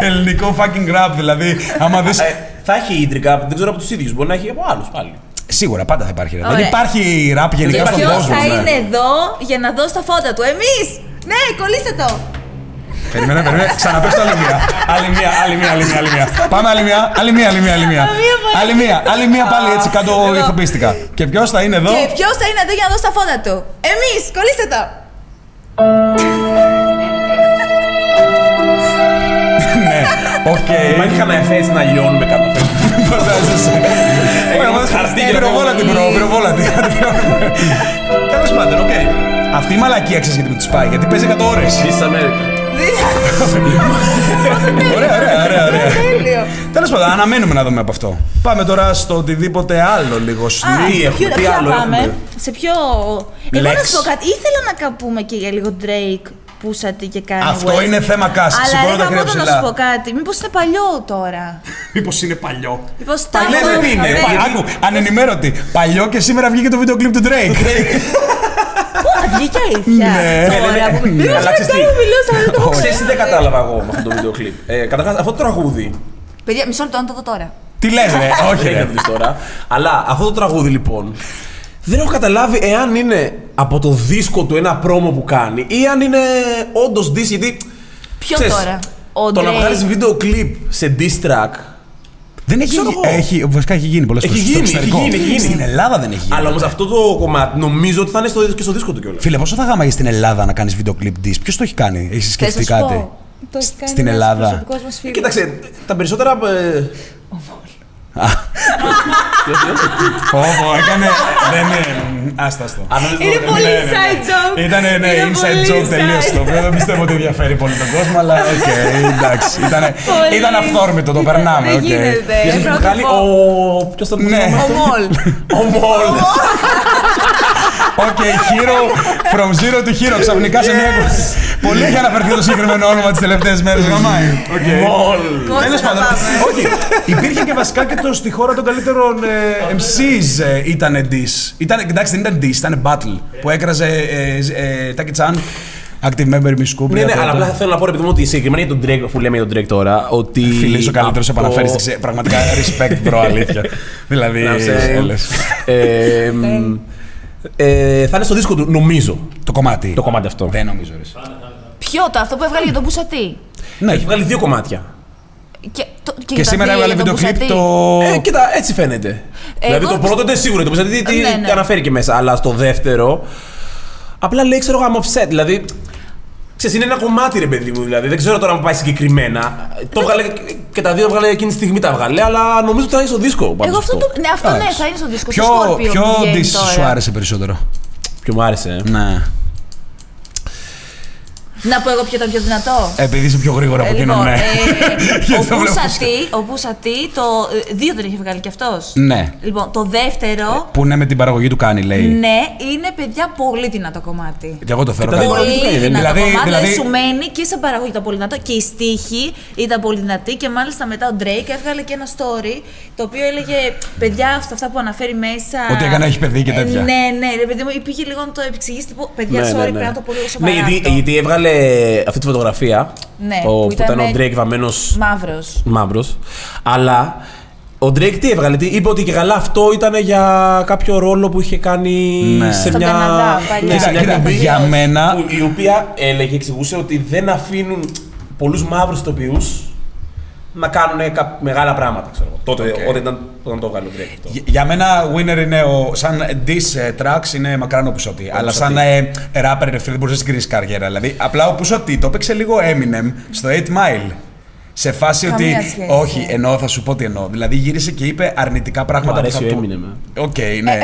C: Ελληνικό fucking rap, δηλαδή. Άμα δεις...
B: Ε, Θα έχει ίντρικα, δεν ξέρω από τους ίδιους. Μπορεί να έχει από άλλους πάλι.
C: Σίγουρα πάντα θα υπάρχει. ρε. Δεν
A: Ωραία.
C: υπάρχει rap γενικά
A: Και
C: στον
A: ποιος
C: κόσμο.
A: θα
C: ναι.
A: είναι εδώ για να δώσει τα φώτα του; Εμείς! Ναι, κολλήστε το!
C: Περίμενε, περίμενε. Ξαναπες το άλλη μία. Άλλη μία, άλλη μία, άλλη μία, άλλη μία. Πάμε άλλη μία, άλλη μία, άλλη μία, άλλη μία. Άλλη μία, άλλη μία πάλι έτσι κάτω ηθοποιήστηκα. Και ποιος θα είναι εδώ;
A: Και ποιος θα είναι εδώ για να δώσει τα φώτα του; Εμείς! Κολλήστε το!
C: Ναι, οκ.
B: Υπάρχει κανένα εφέ έτσι να λιώνουμε κάτω.
C: Φαντάζεσαι.
B: χαρτί και
C: Πυροβόλα τη,
B: το-
C: bro, πυροβόλα τη. Τέλος πάντων, οκ. Αυτή η μαλακία ξέρεις γιατί μου τη πάει, γιατί παίζει 100 ώρες.
B: This America.
C: Ωραία, ωραία, ωραία. ωραία.
A: Τέλειο!
C: Τέλος πάντων, αναμένουμε να δούμε από αυτό. Πάμε τώρα στο οτιδήποτε άλλο λίγο.
A: Α,
C: sneak.
B: Τι έχουμε,
A: ποιο-
B: τι
A: ποια
B: άλλο
A: πάμε;
B: έχουμε;
A: Σε ποιο. Εγώ να
C: Lex.
A: σου πω κάτι. Ήθελα να καπούμε και για λίγο Drake που σατί και κάνει.
C: Αυτό είναι θέμα κάση.
A: Αλλά
C: Σηκώνω
A: ρε
C: τα χέρια
A: γαμώτο να
C: ψηλά.
A: σου πω κάτι. Μήπως είναι παλιό τώρα. <laughs>
C: Μήπως είναι παλιό.
A: Μήπως τα
C: Παλιό
A: έχω
C: δεν είναι.
A: χαμένη.
C: Πα- Άκου, ανενημέρωτη. Παλιό και σήμερα βγήκε το βίντεο κλιπ του Drake. <laughs>
A: Πού, α, βγήκε αλήθεια.
C: Ναι.
A: Τώρα που.
B: Ναι,
A: Μήπως
B: αλλά
A: είναι
B: ξέρεις τι;
A: τώρα που μιλούσα, αλλά δεν το έχω
B: Ξέρεις τι δεν κατάλαβα εγώ με αυτό το βίντεο κλιπ. Ε, Καταρχάς, αυτό το τραγούδι.
A: Παιδιά, μισό λεπτό να το δω τώρα.
C: Τι λες ρε, <laughs> όχι
B: Δεν
C: ρε.
B: έχει να το δεις τώρα. Αλλά αυτό το τραγούδι λοιπόν. Δεν έχω καταλάβει εάν είναι από το δίσκο του ένα πρόμο που κάνει ή αν είναι όντως diss γιατί.
A: Ποιο
B: ξέρεις,
A: τώρα; Ο
B: Το να
A: Drake.
B: βγάλεις βίντεο κλιπ σε diss track.
C: Δεν έχει,
B: Ξέρω εγώ.
C: έχει, βασικά έχει γίνει πολλές
B: Έχει
C: φορές στο
B: γίνει, έχει
C: εξωτερικό.
B: γίνει, έχει γίνει.
C: Στην Ελλάδα δεν έχει γίνει.
B: Αλλά όμως αυτό το κομμάτι νομίζω ότι θα είναι στο, και στο δίσκο του κιόλας.
C: Φίλε, πόσο θα γάμαγε στην Ελλάδα να κάνεις βίντεο κλιπ diss, ποιος το έχει κάνει, έχεις
A: Θες να
C: σκεφτεί
A: σου
C: κάτι;
A: πω. Το έχει κάνει
C: Στην
A: ένας
C: Ελλάδα.
A: προσωπικός μας φίλος.
B: Κοίταξε, τα περισσότερα. ε,
C: Όπο, έκανε. Δεν είναι. Άστα στο.
B: αν νομίζω
A: Είναι
B: το-
A: πολύ
C: Ναι, ναι, ναι.
A: inside joke.
C: Ήταν ναι,
A: Είναι
C: inside
A: πολύ
C: joke τελείως
A: inside.
C: το οποίο δεν πιστεύω ότι ενδιαφέρει πολύ τον κόσμο, αλλά οκ, <laughs> εντάξει. Ήτανε-
A: Πολύ.
C: Ήταν αυθόρμητο, το
A: Ήταν,
C: περνάμε.
A: δεν
C: οκ.
A: γίνεται.
B: Ποιος έχει
A: Πρώτο
B: βγάλει
A: πω.
B: ο. Ποιος τον
C: Ναι.
A: Ο Μολ.
B: Ο Μολ.
C: Οκ, hero from zero to hero. Ξαφνικά σε μια. Πολύ έχει αναφερθεί το συγκεκριμένο όνομα τις τελευταίες μέρες. Γαμάει. Οκ.
B: Μολ.
A: Πώς
C: Τέλος
A: θα
C: πάντων,
A: πάμε.
C: όχι. Υπήρχε και βασικά και το στη χώρα των καλύτερων ε, MCs ε, ήταν diss. Ήταν, εντάξει, δεν ήταν diss, ήταν battle. Που έκραζε ε, ε, Taki Tsan, Active Member Miss Cooper.
B: Ναι, ναι, αλλά απλά θέλω να πω επειδή μου ότι συγκεκριμένα για τον Drake, αφού λέμε για τον Drake τώρα, ότι.
C: Φίλε, είσαι ο καλύτερος
B: από-
C: επαναφέρεις. Πραγματικά respect, bro, αλήθεια. δηλαδή.
B: Να σε-
C: όλες.
B: Ε, μ, ε, θα είναι στο δίσκο του, νομίζω.
C: Το Το κομμάτι.
B: Το κομμάτι αυτό.
C: Δεν νομίζω. Ρε.
A: Ποιο το, αυτό που έβγαλε για τον Πουσατή.
C: Ναι,
B: Έχει βγάλει δύο κομμάτια.
A: Και, το, και,
C: και
A: για τα
C: σήμερα
A: δύο,
C: έβγαλε
A: για τον
C: βίντεο κλιπ
A: Πουσατή.
C: το.
B: Ε, κοίτα, έτσι φαίνεται. δηλαδή το
A: πιστεύω-
B: πρώτο δεν σίγουρο, το ψάχνει τι
A: Ναι, ναι.
B: αναφέρει και μέσα. Αλλά στο δεύτερο, απλά λέει, ξέρω εγώ, I'm upset. Δηλαδή, ξέρεις, είναι ένα κομμάτι ρε παιδί μου. Δηλαδή, δεν ξέρω τώρα αν πάει συγκεκριμένα. Το βγάλε και τα δύο βγάλε εκείνη τη στιγμή τα βγάλε, αλλά νομίζω ότι θα είναι στο δίσκο. πάνω
A: Εγώ
B: σε
A: αυτό το. Ναι, αυτό ναι,
C: Εντάξει.
A: θα είναι στο δίσκο.
C: Ποιο,
A: στο Scorpio
C: ποιο
A: που βγαίνει
C: diss
A: τώρα.
C: σου άρεσε περισσότερο;
B: Ποιο μου άρεσε. ε.
C: Ναι.
A: Να πω εγώ ποιο ήταν πιο δυνατό.
C: Επειδή είσαι πιο γρήγορα από
A: Ε,
C: εκείνον, ναι.
A: ε, <laughs>
C: Γιατί
A: ο
C: το βλέπω
A: Πουσατή, ο Πουσατή, το ε, δύο δεν είχε βγάλει κι αυτός.
C: Ναι.
A: Λοιπόν, το δεύτερο,
C: Που είναι με την παραγωγή του κάνει, λέει.
A: ναι, είναι παιδιά πολύ δυνατό κομμάτι.
C: Και εγώ το θέλω
B: τα
C: κάτι.
B: δύο
A: Πολύ
B: δεν είναι.
A: δυνατό
C: Δηλαδή-
A: κομμάτι, δηλαδή,
C: δηλαδή-
A: σου μένει και σε παραγωγή ήταν πολύ δυνατό και η στίχη ήταν πολύ δυνατή και μάλιστα μετά ο Drake έβγαλε και ένα story το οποίο έλεγε παιδιά αυτά, αυτά που αναφέρει μέσα.
C: Ότι έκανε, έχει παιδί και
A: Ε,
C: τέτοια.
A: Ναι, ναι, ρε παιδί μου, πήγε λίγο να το επεξηγήσει τύπου παιδιά, sorry, πρέπει να το πω λίγο σοβαρά.
B: Ναι, γιατί,
A: αυτό».
B: Γιατί έβγαλε αυτή τη φωτογραφία.
A: Ναι,
B: το,
A: που
B: που ήταν,
A: ήταν
B: ο Drake βαμμένος
A: Μαύρος.
B: μαύρος. Αλλά ο Drake τι έβγαλε, τι, είπε ότι και καλά αυτό ήταν για κάποιο ρόλο που είχε κάνει
C: Ναι.
B: σε
A: Στον
B: μια.
A: Καναδά, παλιά.
B: ναι, σε μια
C: Κοίτα,
B: εκπομπή
C: για μένα.
B: που- η οποία έλεγε, εξηγούσε ότι δεν αφήνουν πολλούς μαύρους ηθοποιούς να κάνουν κα- μεγάλα πράγματα, ξέρω εγώ. Τότε,
C: Οκ.
B: όταν, ήταν, όταν το έβγαλε ο Drake αυτό.
C: Για- Για μένα, winner είναι ο. Σαν diss ε, tracks είναι μακράν ο Pusha T. Αλλά σαν ε, rapper, ρε φίλε, δεν μπορούσε να συγκρίνεις καριέρα. Δηλαδή, απλά ο Pusha T το έπαιξε λίγο Eminem στο 8 Mile. Σε φάση
A: Καμία
C: ότι.
A: σχέση.
C: Όχι, εννοώ, θα σου πω τι εννοώ. Δηλαδή γύρισε και είπε αρνητικά πράγματα
B: Μου αρέσει
C: που
B: ο
C: θα του-
B: Eminem, ε.
C: Οκ, ναι.
A: ε,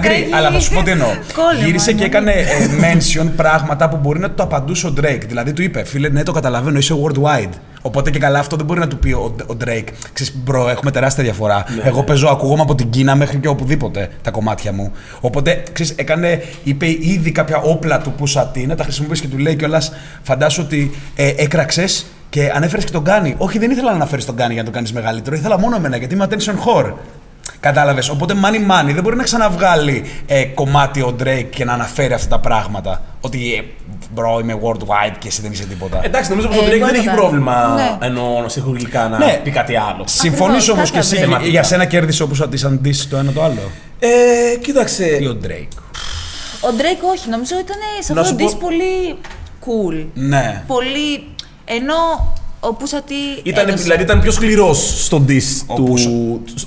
C: Agree,
A: έχει
C: αλλά θα σου πω τι εννοώ.
A: κόλλημα,
C: Γύρισε και
A: ναι.
C: έκανε ε, mention πράγματα που μπορεί να του το απαντούσε ο Drake. Δηλαδή του είπε, φίλε, ναι, το καταλαβαίνω, είσαι worldwide. Οπότε και καλά αυτό δεν μπορεί να του πει ο, ο Drake. Ξέρεις, bro, έχουμε τεράστια διαφορά. Εγώ παίζω, ακούγομαι από την Κίνα μέχρι και οπουδήποτε τα κομμάτια μου. Οπότε, ξέρεις, έκανε, είπε ήδη κάποια όπλα του Pusha T, να τα χρησιμοποιήσει και του λέει κιόλας, φαντάσου ότι ε, έκραξες και ανέφερες και τον Kanye. Όχι, δεν ήθελα να αναφέρεις τον Kanye για να τον κάνεις μεγαλύτερο. Ήθελα μόνο εμένα γιατί είμαι attention whore. Κατάλαβες. Οπότε money money δεν μπορεί να ξαναβγάλει ε, κομμάτι ο Drake και να αναφέρει αυτά τα πράγματα. Ότι ε, bro είμαι worldwide και εσύ δεν είσαι τίποτα.
B: Εντάξει, νομίζω πως ο
A: Ε,
B: Drake
A: εγώ
B: δεν
A: το
B: έχει
A: κάνω.
B: πρόβλημα
A: Ναι.
B: ενώ στοιχουργικά να
C: Ναι.
B: πει κάτι άλλο.
C: Συμφωνεί
A: Ακριβώς,
C: όμω και εσύ
A: κάθαμε.
C: για σένα κέρδισε όπως ότι σαν ντύσει το ένα το άλλο.
B: Ε, κοίταξε.
C: Ή ο Drake.
A: Ο Drake όχι, νομίζω ήταν σε
B: Να
A: αυτό
B: σου
A: το
B: πω-
A: diss πολύ cool.
C: Ναι.
A: Πολύ. Ενώ ο Πούσατη.
B: Ήταν,
A: έδωσε-
B: δηλαδή ήταν πιο σκληρός στον diss
C: Ο
B: του.
C: Πούσα.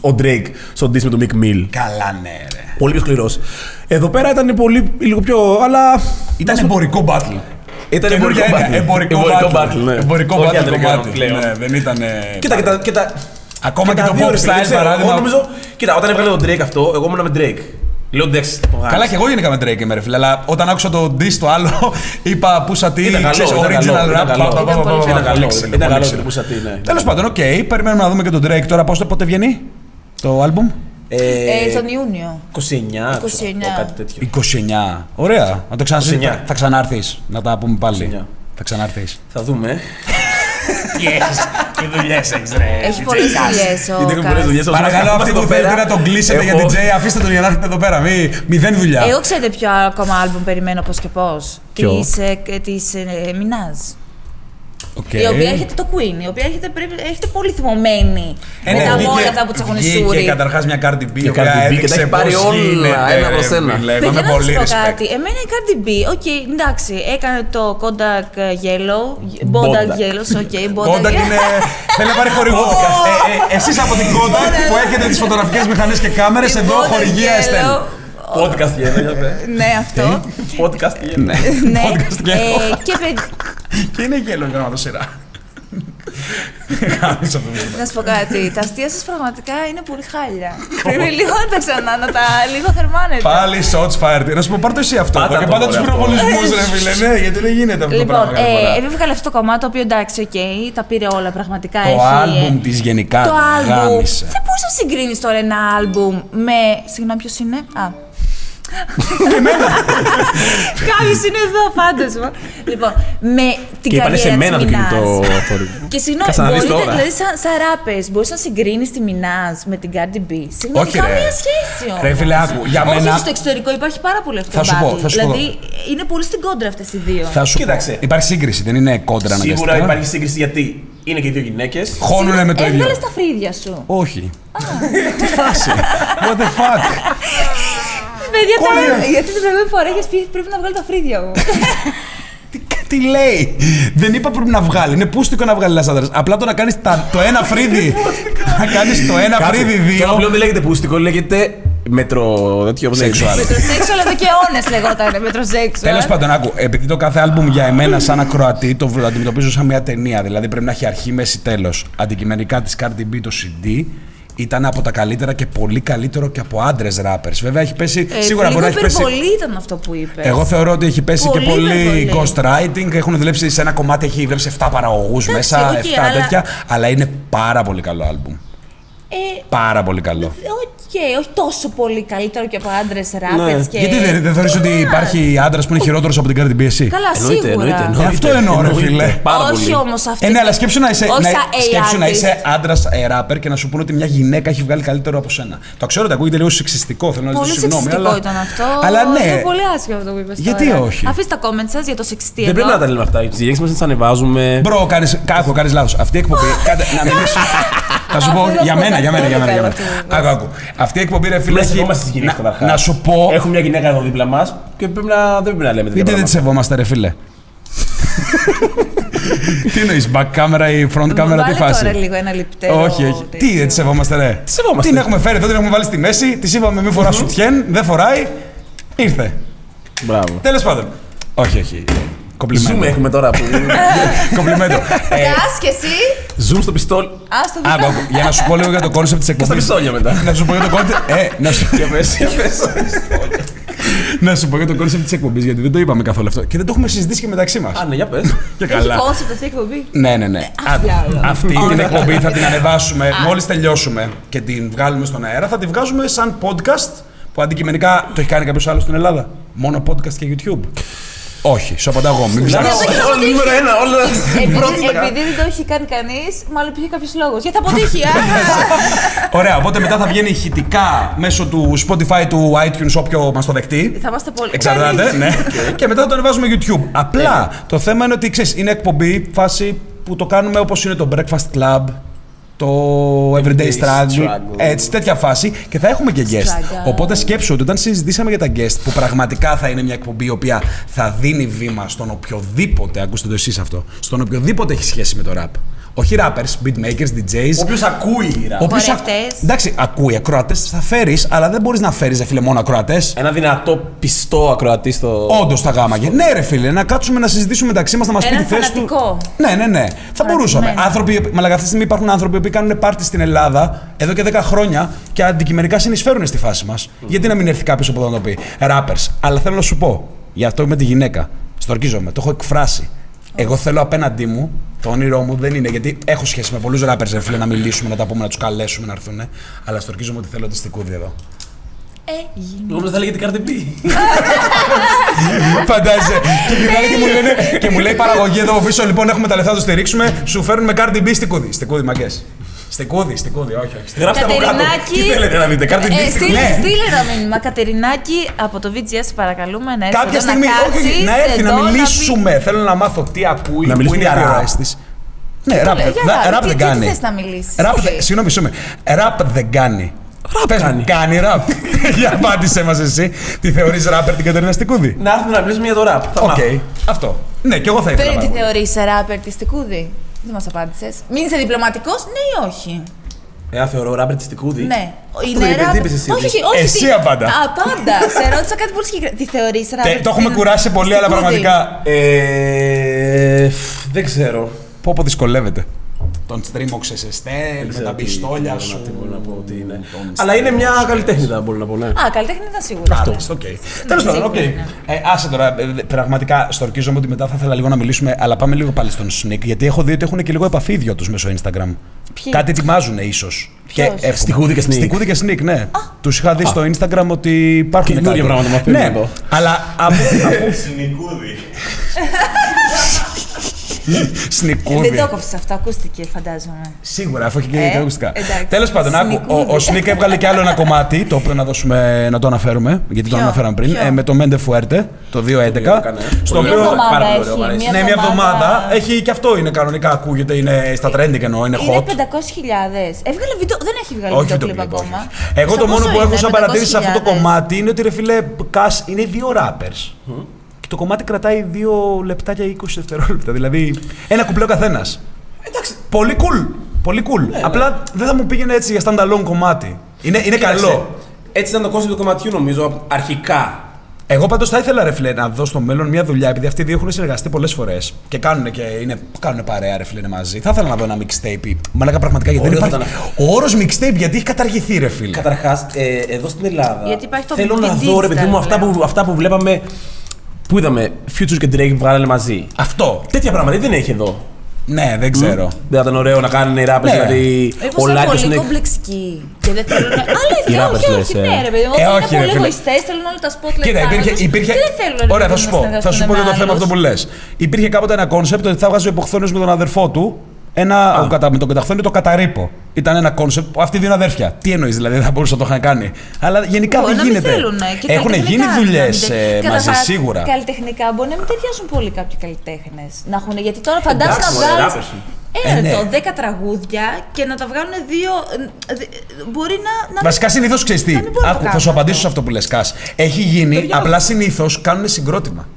B: Ο Drake στον diss με τον Mick Mill.
C: Καλά, ναι, ρε.
B: Πολύ πιο σκληρός. Εδώ πέρα ήταν πολύ λίγο πιο. Αλλά.
C: Ήταν εμπορικό battle.
B: Ήταν
C: Καινούργια
B: εμπορικό
C: έννοια,
B: battle.
C: Εμπορικό battle.
B: ναι.
C: Εμπορικό
B: Όχι
C: battle
B: αντρικό
C: κομμάτι.
B: πλέον.
C: Ναι, δεν ήταν.
B: Κοίτα, και τα. Και τα
C: Ακόμα και
B: τα
C: το
B: δύο,
C: pop
B: ρε φίλε, δεν
C: style
B: ξέρω.
C: παράδειγμα.
B: Εγώ νομίζω. Κοίτα, όταν έβγαλε τον Drake αυτό, εγώ ήμουν με Drake. Λέω εντάξει. το γάμισε.
C: Καλά, και εγώ γενικά με Drake είμαι, ρε φίλε. Αλλά όταν άκουσα το diss το άλλο, <laughs> είπα Pusha T.
B: Ήταν καλό,
C: ξέρεις,
B: ήταν
C: original
B: καλό,
C: rap.
B: ήταν καλό.
C: πα, πα, πα, πα, πα,
B: Ήταν
C: πα,
B: καλό,
C: πολύ ξύλο,
B: ήταν
C: πολύ
B: καλό
C: ξύλο.
B: το Pusha T, ναι.
C: Τέλος πάντων, οκ, περιμένουμε να δούμε και τον Drake τώρα. Πόσο πότε βγαίνει; Το album.
A: Ε, τον Ιούνιο.
B: 29, ξέρω,
A: 29.
B: κάτι τέτοιο.
C: 29. Ωραία. Να το ξανασυζητήσουμε.
B: 29.
C: Θα ξανάρθεις να τα πούμε πάλι.
B: 29.
C: Θα ξανάρθεις.
B: Θα δούμε.
C: Τι έχεις, τι δουλειές έχεις, ρε.
A: Έχεις πολλές δουλειές ο
B: Γιατί έχω πολλές δουλειές.
A: Κάς.
C: Παρακαλώ, αυτοί που θέλετε να τον κλείσετε για DJ, αφήστε τον για να έρθετε εδώ πέρα. Μη, μηδέν δουλειά.
A: Εγώ ξέρετε ποιο ακόμα άλμπουμ περιμένω πώς και πώς.
C: Ποιο;
A: Της της, ε, Minaj.
C: OK.
A: Η οποία έρχεται το Queen, η οποία έρχεται, πρέπει, έρχεται πολύ θυμωμένη
C: Ε, ναι,
A: μετά από
C: βγήκε-
A: όλα αυτά που της έχουν
C: Βγήκε
A: σούρει.
C: καταρχάς μια Cardi B, η
B: Μια
C: οποία
B: Cardi B και τα
C: έδειξε
B: έχει πάρει
C: πώς
B: όλα,
C: γίνεται,
B: ένα προς
C: ρε
B: ένα.
C: φίλε. Εγώ
A: Παιδιά,
C: με
A: να
C: πολύ
A: σας πω
C: respect.
A: κάτι. Εμένα η Cardi B, OK, εντάξει, έκανε το Kodak Yellow, Bodak
B: Bodak.
A: Yellow, OK, <laughs>
C: Kodak είναι. Θέλει να πάρει χορηγό. <laughs> Ε, ε, Εσείς από την Kodak που έχετε τις φωτογραφικές μηχανές και κάμερες, εδώ χορηγία Εστέλ.
B: Podcast για για πες.
A: Ναι, αυτό.
B: Podcast για
C: Ναι,
A: ναι.
C: podcast και
A: Ε, και παιδ-
C: Και είναι yellow η γραμματοσειρά. Γάμισε αυτό το
A: Να σου πω κάτι. Τα αστεία σας πραγματικά είναι πολύ χάλια. Πρέπει λίγο να τα ξανά, να τα λίγο θερμάνετε.
C: Πάλι shots fired. Να σου πω, πάρ' το εσύ αυτό.
B: Πάτα
C: και
B: το,
C: πάντα
B: μωρέ,
C: τους
B: αυτό.
C: πυροβολισμούς, ρε φίλε. Ναι, γιατί δεν γίνεται αυτό το
A: Λοιπόν,
C: πράγμα. κάθε φορά.
A: ε, έβγαλε αυτό το κομμάτι το οποίο εντάξει, οκ, τα πήρε όλα πραγματικά.
C: Το
A: έχει,
C: άλμπουμ
A: ε,
C: της γενικά
A: Το άλμπουμ.
C: γάμισε.
A: Δεν μπορεί να συγκρίνεις τώρα ένα άλμπουμ με. Συγγνώμη, ποιος είναι; Α. Κάποιο είναι εδώ, φάντασμα. Λοιπόν, με την
B: Και είπανε σε
A: καριέρα
B: μένα το
A: της
B: κινητό
A: Minaj.
B: θόρυβο.
A: Και συγγνώμη,
B: Κάτσε να δεις
A: μπορείτε,
B: τώρα.
A: δηλαδή σαν, σαν ράπες, μπορείς να συγκρίνεις τη Minaj με την Cardi B; Συγγνώμη,
C: Όχι, ρε.
A: καμία σχέση όμως.
C: Ρε φίλε, άκου, για
A: Όχι,
C: μένα-
A: στο εξωτερικό υπάρχει πάρα πολύ αυτό
C: Θα
A: το
C: σου πω,
A: battle.
C: θα σου πω.
A: Δηλαδή, είναι πολύ στην κόντρα αυτές οι δύο.
C: Θα σου
B: Κοίταξε.
C: πω. Υπάρχει σύγκριση, δεν είναι κόντρα
B: Σίγουρα
C: αναγκαστικά.
B: υπάρχει σύγκριση γιατί είναι και οι δύο γυναίκες.
C: Χώνουνε με το ίδιο.
A: Έβγαλες τα φρύδια σου.
C: Όχι. Τι φάση. What the fuck; <laughs> <laughs>
A: Παιδιά,
C: Κόλληρα.
A: τώρα, γιατί την προηγούμενη φορά είχες πει πρέπει να βγάλω τα φρύδια μου.
C: Τι, τι λέει; Δεν είπα πρέπει να βγάλει. Είναι πούστικο να βγάλει ένα άντρα. Απλά το να κάνεις το ένα φρύδι. να κάνεις το ένα φρύδι
B: Τώρα
C: δύο.
B: πλέον δεν λέγεται πούστικο, λέγεται μετρο. τέτοιο. πώς λέγεται.
C: Σεξουάλ.
A: Μετροσέξουαλ εδώ και αιώνες λεγόταν. Μετροσέξουαλ.
C: Τέλος πάντων, άκου, επειδή το κάθε άλμπουμ για εμένα, σαν ακροατή, το β- αντιμετωπίζω σαν μια ταινία. Δηλαδή πρέπει να έχει αρχή, μέση, τέλος. Αντικειμενικά της Cardi B το CD ήταν από τα καλύτερα και πολύ καλύτερο και από άντρες rappers. Βέβαια έχει πέσει.
A: Ε,
C: σίγουρα
A: λίγο
C: μπορεί να έχει πέσει.
A: υπερβολή ήταν αυτό που είπες.
C: Εγώ θεωρώ ότι έχει πέσει
A: Πολύ
C: και πολύ
A: υπερβολή.
C: ghostwriting. Έχουν δουλέψει σε ένα κομμάτι, έχει δουλέψει 7 παραγωγούς μέσα, 7
A: οκ, αλλά-
C: τέτοια. Αλλά είναι πάρα πολύ καλό άλμπουμ.
A: Ε,
C: Πάρα πολύ καλό.
A: Οκ, όχι τόσο πολύ καλύτερο και από άντρες rappers
B: Ναι.
A: και.
C: Γιατί δεν, δεν θεωρείς ότι
A: Τώρα.
C: υπάρχει άντρας που είναι χειρότερος από την Cardi B εσύ;
A: Καλά,
B: Εννοείται,
A: σίγουρα.
B: εννοείται.
C: Ε,
B: εννοείται,
C: αυτό εννοώ, ρε
B: εννοείται.
C: φίλε.
B: Πάρα
A: όχι
B: πολύ.
A: όμως αυτό.
C: Ε, ναι, αλλά σκέψου να είσαι,
A: όχι
C: να,
A: σαν
C: σκέψου να
A: artist.
C: είσαι άντρας ε, rapper και να σου πούνε ότι μια γυναίκα έχει βγάλει καλύτερο από σένα. Το ξέρω ότι ακούγεται λίγο σεξιστικό, θέλω να
A: Πολύ
C: ζητήσω συγγνώμη.
A: σεξιστικό
C: Αλλά,
A: ήταν αυτό.
C: αλλά ναι.
A: Είναι πολύ άσχημο αυτό που είπες.
C: Γιατί όχι;
A: Αφήστε τα comments σας για το σεξιστή
B: Δεν
A: εδώ.
B: πρέπει να τα λέμε αυτά. Τι γυναίκε μας τις ανεβάζουμε.
C: Μπρο, κάνεις, κάκο, κάνεις λάθος. Αυτή η εκπομπή, <laughs> κάντε, να μιλήσω. Θα σου πω,
A: Αυτό
C: για
A: είναι
C: μένα, για μένα, για μένα. Για μένα.
A: αυτό.
C: Άκου, άκου. Αυτή η εκπομπή, ρε φίλε,
B: Πρέπει να
C: έχει-
B: σεβόμαστε τι γυναίκε
C: να-
B: καταρχά.
C: να σου πω,
B: Έχουμε μια γυναίκα εδώ δίπλα μας και πρέπει να, δεν πρέπει να λέμε τέτοια
C: γιατί δεν τη
B: πράγματα.
C: σεβόμαστε, ρε φίλε. <laughs> τι εννοείς, back camera ή front camera, τι
A: Βάλε
C: φάση;
A: τώρα λίγο ένα λεπτέρο.
C: Όχι, όχι.
A: τέτοιο.
C: Τι δεν τη σεβόμαστε, ρε.
B: Τη σεβόμαστε.
C: Την έχουμε φέρει εδώ, την έχουμε βάλει στη μέση, της είπαμε μη φοράς σουτιέν, δεν φοράει. Ήρθε.
B: Μπράβο.
C: Τέλος πάντων. Όχι, όχι. Κομπλιμέντο.
B: Zoom έχουμε τώρα που. <laughs>
C: Κομπλιμέντο. Ε,
A: Κάς και εσύ.
B: Zoom στο πιστόλι.
A: Α το
C: Άκου, άκου, για να σου πω λίγο για το concept της
B: Και στα
C: εκπομπή.
B: πιστόλια μετά.
C: Να σου πω για το concept. Ε, να σου,
B: Για πες, για πες.
C: να σου πω για το concept της εκπομπής, γιατί δεν το είπαμε καθόλου αυτό. Και δεν το έχουμε συζητήσει και μεταξύ μας.
B: Α, ναι, για πες. <laughs>
C: Και
A: Έχει
C: καλά.
A: concept αυτή η εκπομπή;
C: Ναι, ναι, ναι. Άκου,
A: διάλογο.
C: Αυτή την εκπομπή θα την ανεβάσουμε μόλις τελειώσουμε και την βγάλουμε στον αέρα. Θα τη βγάζουμε σαν podcast που αντικειμενικά το έχει κάνει κάποιος άλλος στην Ελλάδα. Μόνο podcast και YouTube. Όχι, σου απαντάω εγώ. Μην ψάχνεις.
B: Όλα νούμερο ένα, όλα.
A: Επειδή,
B: πρώτη τα
A: επειδή δεν το έχει κάνει κανείς, μάλλον υπήρχε κάποιος λόγος. Γιατί θα αποτύχει, α! <laughs>
C: Ωραία, οπότε μετά θα βγαίνει ηχητικά μέσω του Spotify, του iTunes, όποιο μας το δεχτεί.
A: θα είμαστε πολύ.
C: Εξαρτάται, ναι. και μετά θα το ανεβάζουμε YouTube. Απλά το θέμα είναι ότι ξέρεις, είναι εκπομπή φάση που το κάνουμε όπως είναι το Breakfast Club, το Everyday Struggle,
B: Struggle.
C: έτσι, τέτοια φάση και θα έχουμε και guest.
A: Struggle.
C: Οπότε σκέψου ότι όταν συζητήσαμε για τα guest, που πραγματικά θα είναι μια εκπομπή η οποία θα δίνει βήμα στον οποιοδήποτε, ακούστε το εσείς αυτό, στον οποιοδήποτε έχει σχέση με το rap. Όχι rappers, beatmakers, DJs.
B: Όποιο ακούει ραπ.
C: όποιος ακ-
A: Χορευτές.
C: Εντάξει, ακούει ακροατές, θα φέρεις, αλλά δεν μπορείς να φέρεις, φίλε, μόνο ακροατές.
B: Ένα δυνατό πιστό ακροατή στο.
C: Όντως θα γάμαγε. Ναι, ρε φίλε, να κάτσουμε να συζητήσουμε μεταξύ μας, να μας πει
A: Έναν
C: τη θέση του.
A: φανατικό.
C: Ναι, ναι, ναι. Θα μπορούσαμε.
A: Φανατισμένο.
C: Άνθρωποι, μα λέγα, αυτή τη στιγμή υπάρχουν άνθρωποι που κάνουν πάρτι στην Ελλάδα εδώ και 10 χρόνια και αντικειμενικά συνεισφέρουν στη φάση μας. Γιατί να μην έρθει κάποιος από εδώ να το πει; Rappers. Αλλά θέλω να σου πω, για αυτό με τη γυναίκα, στορκίζομαι, το έχω εκφράσει. Εγώ θέλω απέναντί μου, το όνειρό μου δεν είναι γιατί έχω σχέση με πολλούς rappers, ρε φίλε, να μιλήσουμε, να τα πούμε, να τους καλέσουμε να έρθουν. Αλλά στορκίζομαι ότι θέλω τη στικούδη εδώ.
A: Ε, γίνει.
B: Εγώ νόμιζα θα λέγεται Cardi B. <laughs>
C: Φαντάζεσαι. και γυρνάνε και μου λένε και μου λέει παραγωγή εδώ από πίσω. Λοιπόν, έχουμε τα λεφτά να το στηρίξουμε. Σου φέρνουμε Cardi B στη κούδη. Στη κούδη, μαγκές. Στη κούδη, στη κούδη, όχι, όχι.
B: Γράψτε από κάτω.
A: Κατερινάκη.
B: Τι θέλετε να δείτε, Cardi B.
A: Ε,
B: στη
A: στείλε,
C: Ναι.
A: στείλε ένα μήνυμα. Κατερινάκη από το VGS, παρακαλούμε να έρθει.
C: Κάποια
A: εδώ,
C: στιγμή,
A: να,
C: όχι,
A: κάτσεις
C: να έρθει να
A: εδώ, πει-
C: μιλήσουμε. Θέλω να μάθω τι ακούει,
B: Να
C: που
B: μιλήσουμε
C: είναι οι
B: για rap.
C: επιρροές της. Ναι, ραπ,
A: λέω, για
C: δεν-
A: rap.
C: ραπ
A: Τι-
C: δεν
A: τι
C: κάνει.
A: θες να μιλήσεις,
C: Ραπ
A: όχι.
C: δεν- Συγγνώμη, συγγνώμη. Ραπ δεν κάνει. Πες μου,
B: κάνει.
C: Κάνει ραπ. <laughs> Για απάντησέ μας εσύ. Τι θεωρείς ράπερ την Κατερίνα Στικούδη.
B: Να έρθουμε να μιλήσουμε για το ραπ. Θα
C: Οκ,
B: μάθω.
C: αυτό. Ναι, και εγώ θα ήθελα.
A: Φέρει
C: πάρα
A: τι
C: πολύ.
A: θεωρείς ράπερ της Στικούδη. Δεν μας απάντησες. Μην είσαι διπλωματικός, ναι ή όχι;
B: Εάν θεωρώ ράπερ της Στικούδη.
A: Ναι.
B: Αυτό
A: Είναι
B: δεν είπε,
A: ράπερ.
B: τι είπες εσύ,
A: Όχι,
B: ότι-
A: όχι, όχι.
C: Εσύ
A: τι-
C: απάντα.
A: Απάντα. Σε ρώτησα κάτι πολύ συγκεκριμένο. Τι θεωρείς ράπερ.
C: Τε- Το έχουμε
A: στην-
C: κουράσει πολύ, αλλά
A: Στικούδη.
C: πραγματικά.
B: Ε, φ, δεν ξέρω.
C: Πω πω δυσκολεύεται. Τον στρίμωξες Εστέλ, με
B: ξέρω
C: τα
B: τι-
C: πιστόλια
B: τι
C: σου.
B: μπορώ να- τι μπορώ να πω ότι είναι.
C: τον
B: Αλλά είναι μια καλλιτέχνιδα, μπορώ να πω, ναι.
A: Α, καλλιτέχνη ήταν σίγουρα.
C: Αυτό. Οκ. Τέλος πάντων, οκ.
A: σίγουρα, ναι.
C: Ε, Άσε τώρα. ε, δε- Πραγματικά σ' τ' ορκίζομαι ότι μετά θα ήθελα λίγο να μιλήσουμε, αλλά πάμε λίγο πάλι στον Snik, γιατί έχω δει ότι έχουν και λίγο επαφή οι δυο τους μέσω Instagram.
A: Ποιοι;
C: Κάτι ετοιμάζουν ίσως.
A: Ποιος;
B: Στικούδη και Snik.
C: Στικούδη και Snik, ναι. Τους είχα δει στο Instagram ότι υπάρχουν
B: Καινούργια
C: κάτι.
B: πράγματα μαθαίνουμε
C: Ναι,
B: εδώ.
C: αλλά <laughs> από, από,
D: Συνικούδη. <laughs> <laughs>
C: Σνικούδι.
A: Δεν το έκοψες αυτό, ακούστηκε, φαντάζομαι.
C: Σίγουρα, αφού έχει και
A: Ε,
C: τα ακουστικά.
A: εντάξει.
C: Τέλος πάντων, άκου, ο, ο
A: Σνικούδι.
C: Σνίκ έβγαλε και άλλο ένα κομμάτι, το οποίο να, δώσουμε, να το αναφέρουμε, γιατί το
A: Ποιο;
C: αναφέραμε πριν,
A: Ποιο;
C: ε, με το Μέντε Φουέρτε, το 2.11.
B: έκανε.
C: Στο
B: Πολύ
A: Μια
C: οποίο.
B: ωραίο. πάρα
A: εβδομάδα
B: πολύ ωραίο, μου
A: έχει.
B: αρέσει.
C: Ναι, μια εβδομάδα. Έχει και αυτό είναι κανονικά, ακούγεται, είναι στα trending εννοώ, είναι
A: Είναι
C: hot.
A: 500.000. Έβγαλε βίντεο, δεν έχει βγάλει
C: Όχι
A: βίντεο
C: βίντεο
A: κλιπ
C: κλιπ,
A: ακόμα.
C: όχι. Εγώ το
A: Στο
C: μόνο
A: πόσο
C: που έχω
A: είναι,
C: σαν παρατήρηση σε αυτό το
A: 500.000?
C: κομμάτι είναι ότι ρε φίλε, Κας είναι δύο rappers. Και το κομμάτι κρατάει δύο λεπτά και 20 δευτερόλεπτα. Δηλαδή ένα κουπλέ ο καθένας. Εντάξει. Πολύ cool. Πολύ cool. Απλά δεν θα μου πήγαινε έτσι για standalone κομμάτι. Είναι, είναι
B: Κοίταξε,
C: καλό.
B: Έτσι ήταν το κόνσεπτ του κομματιού νομίζω αρχικά.
C: Εγώ πάντως θα ήθελα ρε φίλε να δω στο μέλλον μια δουλειά, επειδή αυτοί οι δύο έχουν συνεργαστεί πολλές φορές και κάνουν και είναι, κάνουν παρέα ρε φίλε είναι μαζί. Θα ήθελα να δω ένα mixtape. Μαλάκα πραγματικά γιατί δεν
B: Ωραίο θα
C: υπάρχει. Ο όρος mixtape γιατί έχει καταργηθεί ρε φίλε.
B: Καταρχάς, ε, εδώ στην Ελλάδα.
A: Γιατί υπάρχει το
B: θέλω
A: big
B: να δω, ρε παιδί μου,
A: digital
B: αυτά που,
A: πλέον.
B: αυτά που βλέπαμε. Πού είδαμε, Future και Drake βγάλανε μαζί.
C: Αυτό.
B: Τέτοια πράγματα δεν έχει εδώ.
C: Ναι, δεν ξέρω.
B: Δεν θα ήταν ωραίο να κάνουν οι rappers,
C: Ναι.
B: δηλαδή.
A: Μήπως
B: Ο
A: είναι
B: Light και ο
A: πολύ
B: Snik.
A: κομπλεξικοί και δεν θέλουν.
B: Οι
A: Αλήθεια,
B: rappers
A: όχι,
B: λες,
A: όχι,
B: ε.
A: ναι, ρε παιδί μου.
C: Ε,
A: Είναι
C: όχι, ρε
A: πολύ
C: φίλε.
A: εγωιστές, θέλουν όλοι τα spotlight.
C: Κοίτα,
A: πάνω
C: υπήρχε.
A: τους
C: υπήρχε...
A: και δεν θέλουν.
C: Ωραία,
A: ρε
C: θα
A: παιδί
C: σου
A: μου,
C: πω.
A: να
C: Θα σου
A: συνεργαστούν
C: πω για
A: με
C: το θέμα αυτό
A: άλλους.
C: που λες. Υπήρχε κάποτε ένα κόνσεπτ ότι θα βγάζει ο Υποχθόνιος με τον αδερφό του. Ένα, ο, κατα, με τον Καταχθόνιο το καταρρύπο. Ήταν ένα κόνσεπτ που αυτοί οι δύο είναι αδέρφια. Τι εννοείς, δηλαδή δεν θα μπορούσαν να το είχαν κάνει. Αλλά γενικά
A: Μπορεί
C: δεν
A: να μην
C: γίνεται.
A: θέλουν, ε, και
C: Έχουν
A: καλλιτεχνικά
C: γίνει
A: να
C: δουλειές
A: μην τε-
C: μαζί
A: Καταρχάς,
C: σίγουρα.
A: Καλλιτεχνικά μπορεί να μην ταιριάζουν πολύ κάποιοι καλλιτέχνες. Να έχουν, γιατί τώρα φαντάζεσαι να
B: Εντάξει, μωρέ,
A: βγάλει.
B: rappers είναι.
A: Ένα
C: Ε, ναι.
A: λεπτό, 10 τραγούδια και να τα βγάλουν δύο. ε, δε- Μπορεί να. να
C: Βασικά συνήθως ξέρεις τι;
A: Να μην μπορούν να το
C: Άκου, θα
A: κάνουν
C: σου απαντήσω
A: αυτό.
C: σε αυτό που λες, Κάς. Έχει γίνει, απλά συνήθως κάνουν συγκρότημα.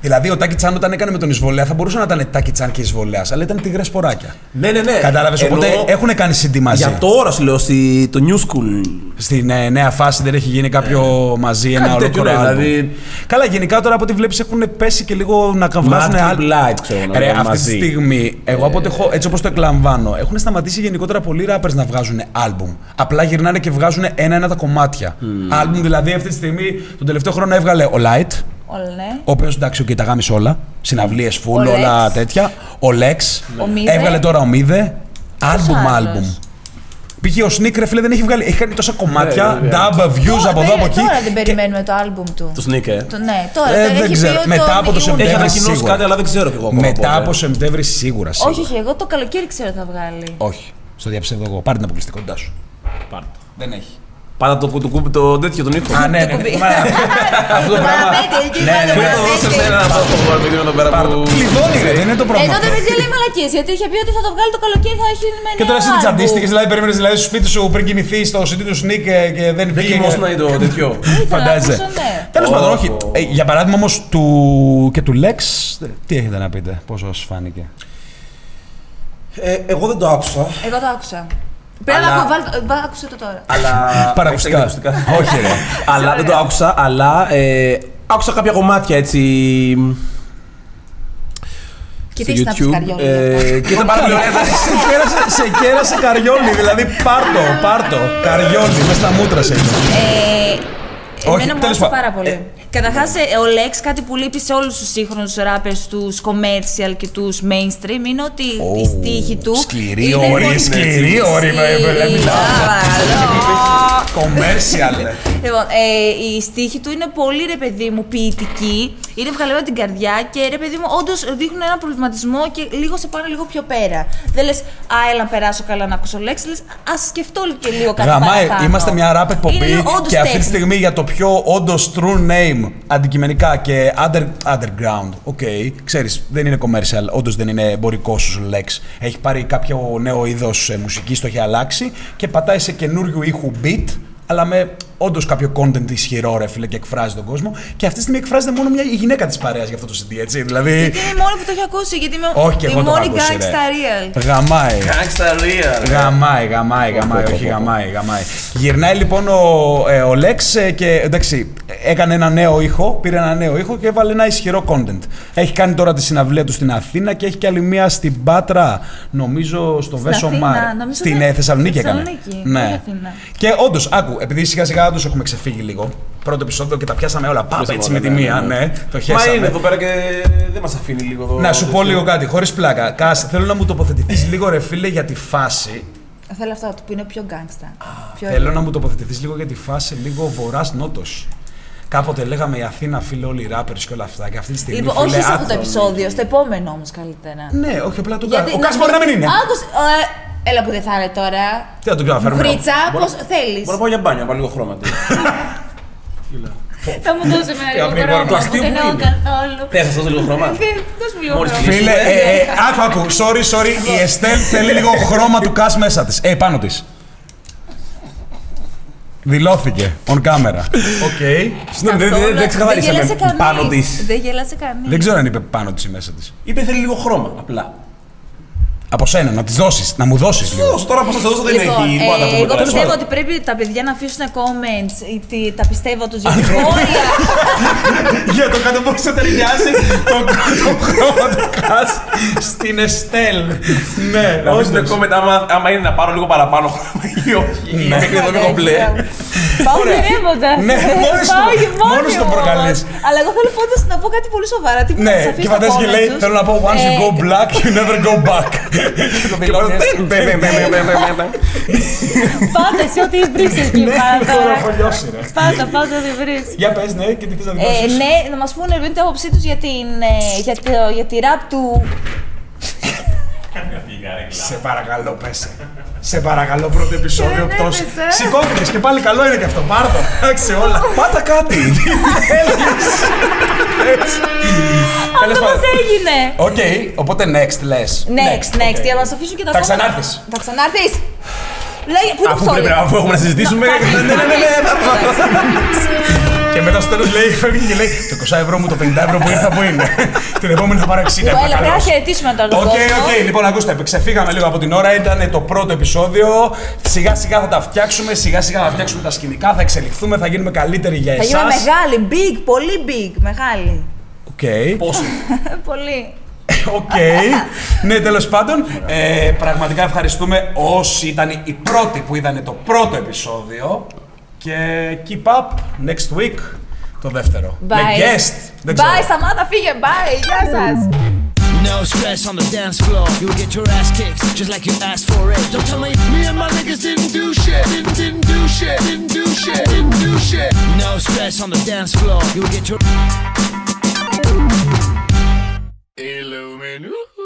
C: Δηλαδή, ο Τάκη Τσάν όταν έκανε με τον Ισβολέα θα μπορούσε να ήταν Τάκη Τσάν και Ισβολέα, αλλά ήταν τίγρε σποράκια.
B: Ναι, ναι, ναι.
C: Κατάλαβες. Οπότε
B: Εννοώ,
C: έχουν κάνει CD μαζί.
B: Για τώρα σου λέω, στη, το New School.
C: Στην ε, νέα φάση δεν έχει γίνει κάποιο μαζί, ένα
B: Κάτι τέτοιο,
C: ολόκληρο
B: ναι,
C: άλμπουμ.
B: δηλαδή-
C: Καλά, γενικά τώρα από ό,τι βλέπεις έχουν πέσει και λίγο να βγάζουν
B: Mad
C: άλ-
B: Trip Light, ξέρω να
C: Ρε,
B: βγάλουν
C: αυτή
B: μαζί.
C: τη στιγμή, εγώ από ό,τι έχω, έτσι όπως το εκλαμβάνω, έχουν σταματήσει γενικότερα πολλοί rappers να βγάζουν άλμπουμ. Απλά γυρνάνε και βγάζουν ένα-ένα τα κομμάτια. Άλμπουμ δηλαδή αυτή τη στιγμή, τον τελευταίο χρόνο έβγαλε ο Light,
A: Όλα, ναι.
C: ο οποίος εντάξει, okay, τα γάμισε όλα. Συναυλίες, full,
A: Ο
C: όλα
A: Lex.
C: τέτοια. Ο Lex.
A: Ο Μίδε.
C: Έβγαλε τώρα ο Μίδε. Άλμπουμ,
A: άλλος;
C: άλμπουμ. Π.χ. ο Sneak, ρε φίλε, δεν έχει βγάλει. Έχει κάνει τόσα κομμάτια,
B: Ναι, βέβαια.
C: dub, views
A: Τώρα-
C: από εδώ, από εκεί.
A: Τώρα δεν
C: και-
A: περιμένουμε το άλμπουμ του.
B: Το Sneak, ε.
A: Το- Ναι, τώρα.
C: Ε,
A: το-
C: δεν
A: έχει
C: ξέρω.
A: πει ότι
C: Μετά από το
A: Ιούνιο.
C: Σεπτέμβρη
B: Έχει ανακοινώσει
C: σίγουρα.
B: κάτι, αλλά δεν ξέρω κι εγώ ακόμα.
C: Μετά
B: πότε.
C: από Σεπτέμβρη σίγουρα. σίγουρα.
A: Όχι, όχι, εγώ το καλοκαίρι ξέρω ότι θα βγάλει.
C: Όχι. Στο διαψεύδω εγώ. Πάρε την αποκλειστικότητά σου.
B: Πάρ' το.
C: Δεν έχει.
B: Πάντα το, το, το, το τέτοιο τον ήχο.
C: Α, ναι, ναι.
A: κουμπί.
C: Μα, Αυτό το <laughs> πράγμα.
A: Παραπέτε, εκεί
C: Ναι,
A: πάνω,
C: ναι,
B: Φέρε το δώσε
A: παραπέτε.
B: μένα αυτό το παιδί εδώ πέρα
C: Πάρ' το.
B: που...
C: Κλειδώνει, ρε. Δεν είναι το
A: Ε,
C: πρόβλημα.
A: τότε
C: αυτό.
A: παιδιά λέει μαλακίες, γιατί είχε πει ότι θα το βγάλει το καλοκαίρι, θα έχει με
C: Και τώρα εσύ
A: νέο
C: τι
A: άλμπουμ.
C: αντίστοιχε, δηλαδή περίμενες δηλαδή στο σπίτι σου πριν κοιμηθεί στο CD του Sneak ε, και δεν
B: Δεν
C: βγήκε.
B: κοιμόσουν να είναι το τέτοιο.
A: Ήθελα να
C: Φαντάζεσαι.
A: ακούσω, ναι.
C: Τέλος
B: Ω,
C: πάντων, όχι.
B: ω.
C: Ε, για παράδειγμα όμως του... και του Lex, τι έχετε να πείτε, πώ σας φάνηκε;
B: Ε, εγώ δεν το άκουσα.
A: Εγώ το άκουσα. Πρέπει να
B: Αλλά-
A: ακούω, βάλ- βάλ- άκουσε το τώρα.
B: Αλλά.
C: Παρακουστικά.
B: Έχεις τα ακουστικά.
C: Όχι, ρε. <laughs>
B: αλλά δεν το άκουσα, αλλά ε, άκουσα κάποια κομμάτια έτσι.
A: Και
B: στο
A: τι να πεις
B: YouTube.
A: καριόλι.
B: Ε, και ήταν πάρα πολύ ωραία.
C: σε, κέρασε, σε κέρασε καριόλι, δηλαδή πάρτο, πάρτο. Καριόλι, μες στα μούτρα σε είπε.
A: Ε,
C: Όχι,
A: Εμένα μου
C: τέλος
A: άρεσε
C: πάντων.
A: πάρα πολύ. Καταρχάς, ο Lex κάτι που λείπει σε όλους τους σύγχρονους rappers, τους commercial και τους mainstream, είναι ότι η στίχη του.
C: σκληρή
A: είναι
C: όρη,
A: πολύ-
C: σκληρή όρη, με- με-
A: Σκληρή,
C: μιλάω.
A: παρακαλώ.
C: Commercial.
A: Λοιπόν, ε, η στίχη του είναι πολύ ρε παιδί μου ποιητική, είναι βγαλμένη από την καρδιά και ρε παιδί μου όντως δείχνουν ένα προβληματισμό και λίγο σε πάνε λίγο πιο πέρα. Δεν λες, Α, έλα να περάσω καλά να ακούσω λέξεις, λες, Α σκεφτώ και λίγο κάτι
C: Γαμάει,
A: παραπάνω.
C: είμαστε μια rap
A: Είναι
C: εκπομπή
A: όντως
C: και αυτή τη
A: τέχνη.
C: στιγμή για το πιο όντως true name αντικειμενικά και under, underground. OK, ξέρεις, δεν είναι commercial, όντως δεν είναι εμπορικός ο Lex. Έχει πάρει κάποιο νέο είδος μουσικής, το έχει αλλάξει και πατάει σε καινούριους ήχους beat, αλλά με όντως κάποιο content ισχυρό, ρε φίλε, και εκφράζει τον κόσμο. Και αυτή τη στιγμή εκφράζεται μόνο μια η γυναίκα της παρέας για αυτό το CD, έτσι. Δηλαδή.
A: Γιατί είμαι η μόνη που το έχει ακούσει, γιατί είμαι
C: Όχι, και
A: η
C: εγώ το έχω
A: μόνη
C: ακούσει.
A: gangsta real.
C: ρε. Γαμάει.
B: Gangsta real.
C: Γαμάει, γαμάει, γαμάει,
B: πω, πω,
C: όχι
B: πω.
C: γαμάει, γαμάει. Γυρνάει λοιπόν ο, ε, ο Lex ε, και εντάξει, έκανε ένα νέο ήχο, πήρε ένα νέο ήχο και έβαλε ένα ισχυρό content. Έχει κάνει τώρα τη συναυλία του στην Αθήνα και έχει και άλλη μία στην Πάτρα, νομίζω στο Βέσο
A: Αθήνα,
C: Μάρ.
A: νομίζω
C: Στην
A: δεν-
C: ε, Θεσσαλονίκη
A: στη
C: έκανε.
A: Θεσσαλονίκη,
C: Ναι.
A: όχι Αθήνα.
C: Και όντως, άκου, επειδή σιγά σιγά του έχουμε ξεφύγει λίγο. Πρώτο επεισόδιο και τα πιάσαμε όλα. Πάμε έτσι με τη μία, ναι. Το
B: Μα
C: χέσαμε.
B: είναι εδώ πέρα και δεν μας αφήνει λίγο εδώ.
C: Να σου πω
B: τέτοιο.
C: λίγο κάτι, χωρίς πλάκα. Κάς, θέλω να μου τοποθετηθείς λίγο, ρε φίλε, για τη φάση
A: Θέλω αυτό που είναι πιο gangsta. Πιο
C: Θέλω
A: real.
C: να μου τοποθετηθείς λίγο για τη φάση λίγο βορρά-νότο. Κάποτε λέγαμε η Αθήνα φίλε όλοι οι rappers και όλα αυτά. Και αυτή τη στιγμή.
A: Λοιπόν, όχι
C: φίλε,
A: σε αυτό το
C: άκου-
A: επεισόδιο, στο επόμενο όμως καλύτερα.
C: Ναι, όχι απλά τον
A: Γιατί-
C: Κάσ. Ο Κάς μπορεί να μην είναι.
A: Άκουσε, ε, έλα που δεν θα είναι τώρα.
C: Τι να τον καταφέρουμε.
A: Βρίτσα,
B: Μπορώ-
A: πώς θέλεις;
B: Μπορώ να πάω για μπάνια, να πάω λίγο χρώμα.
A: Θα μου δώσει ένα λίγο
C: απλή
A: χρώμα.
C: το
B: αστείο
A: Δεν
B: που
A: εννοώ
B: είναι.
A: καθόλου.
B: Θες να σας δώσω λίγο χρώμα.
A: Δεν- Δώσ' μου λίγο
B: Μόλις
A: χρώμα.
B: κλείσει.
C: Φίλε, ε, ε, άκου, άκου. Sorry, sorry. Η Εστέλ θέλει λίγο χρώμα του Κάσ μέσα της. Ε, πάνω της. Δηλώθηκε on camera. OK.
B: Συγγνώμη, δεν- δεν- δεν
A: Δεν
B: ξεκαθαρίσαμε
A: γέλασε κανείς.
B: πάνω της.
A: Δεν γέλασε κανείς.
C: Δεν ξέρω αν είπε πάνω της ή μέσα της.
B: Είπε θέλει λίγο χρώμα, απλά.
C: Από σένα, να τη δώσεις, να μου δώσεις λίγο.
B: Δώσ' τώρα πώ θα σας δώσω δεν
A: Λοιπόν,
B: έχει.
A: ε,
B: Πάντα τα πούμε
A: εγώ
B: τώρα.
A: πιστεύω ότι πρέπει τα παιδιά να αφήσουν comments ή τι- τα πιστεύω τους για σχόλια.
C: Για το κάτω πώς θα ταιριάσει το, το χρώμα του Κάσ στην Εστέλ. Ναι,
B: Να αφήσετε
C: όντως.
B: comment άμα, άμα είναι να πάρω λίγο παραπάνω χρώμα ή όχι. Ή μέχρι εδώ λίγο μπλε.
A: Πάω γυρεύοντα.
C: Ναι, μόνος του- μόνος του προκαλείς.
A: Αλλά εγώ θέλω πάντω να πω κάτι πολύ σοβαρά. Τι
C: Ναι, και φαντάζεσαι και λέει, θέλω να πω once you go black, you never go back.
B: Και πάνω, μπε, μπε, μπε, μπε, μπε, μπε, μπε.
A: Πάντα εσύ ό,τι βρει εκεί
C: Ναι,
A: πάντα.
C: τώρα χωλιώσει, ρε.
A: Πάντα, πάντα ό,τι βρει.
C: Για πες, ναι, και τι θες να
A: Ε,
C: δηλώσεις.
A: ναι, να μα πούνε ποια είναι την άποψή του για, την, ε, για, το- για τη ραπ του.
C: Σε παρακαλώ, πέσε. Σε παρακαλώ, πρώτο επεισόδιο
A: Δεν
C: πτώση.
A: έπεσε.
C: Σηκώθηκες και πάλι καλό είναι και αυτό. Πάρ' το. Εντάξει, όλα.
B: Πάτα κάτι.
A: Αυτό μα έγινε!
C: Οκ, οπότε next λες.
A: Next, next,
C: OK.
A: για να μας αφήσουν και τα
C: Θα
A: κόμματα.
C: ξανάρθεις.
A: Θα ξανάρθει! Λέγε, πού είναι το
B: Αφού
A: πιστόλι?
B: πρέπει, αφού έχουμε να συζητήσουμε.
A: Να,
B: Ναι, ναι, ναι, ναι, ναι.
C: Και μετά στο τέλος λέει, φεύγει και λέει το 20 ευρώ μου, το 50 ευρώ που ήρθα που είναι; <laughs> Την επόμενη θα πάρω 60
A: Λοιπόν,
C: ευρώ.
A: έλα, πρέπει να
C: καλώς.
A: χαιρετήσουμε τώρα τον
C: Οκ,
A: κόσμο.
C: οκ, λοιπόν, ακούστε, ξεφύγαμε λίγο από την ώρα. Ήταν το πρώτο επεισόδιο. Σιγά σιγά θα τα φτιάξουμε, σιγά σιγά θα φτιάξουμε τα σκηνικά, θα εξελιχθούμε, θα γίνουμε καλύτεροι για
A: Θα
C: εσάς.
A: γίνουμε μεγάλοι, big, πολύ big, μεγάλη.
C: Οκ.
B: Πόσο. <laughs>
A: πολύ.
C: Οκ. ναι, τέλος πάντων, ε, πραγματικά ευχαριστούμε όσοι ήταν οι πρώτοι που είδανε το πρώτο επεισόδιο. Και keep up next week το δεύτερο.
A: Bye.
C: Με guest. Δεν ξέρω.
A: Bye, Σταμάτα, φύγε, bye, γεια σας.
D: No stress on the dance floor. You'll get your ass kicked just like you asked for it. Don't tell me me and my niggas didn't do shit. Didn't, didn't do shit. Didn't do shit. Didn't do shit. No stress on the dance floor. You'll get your. Illuminati.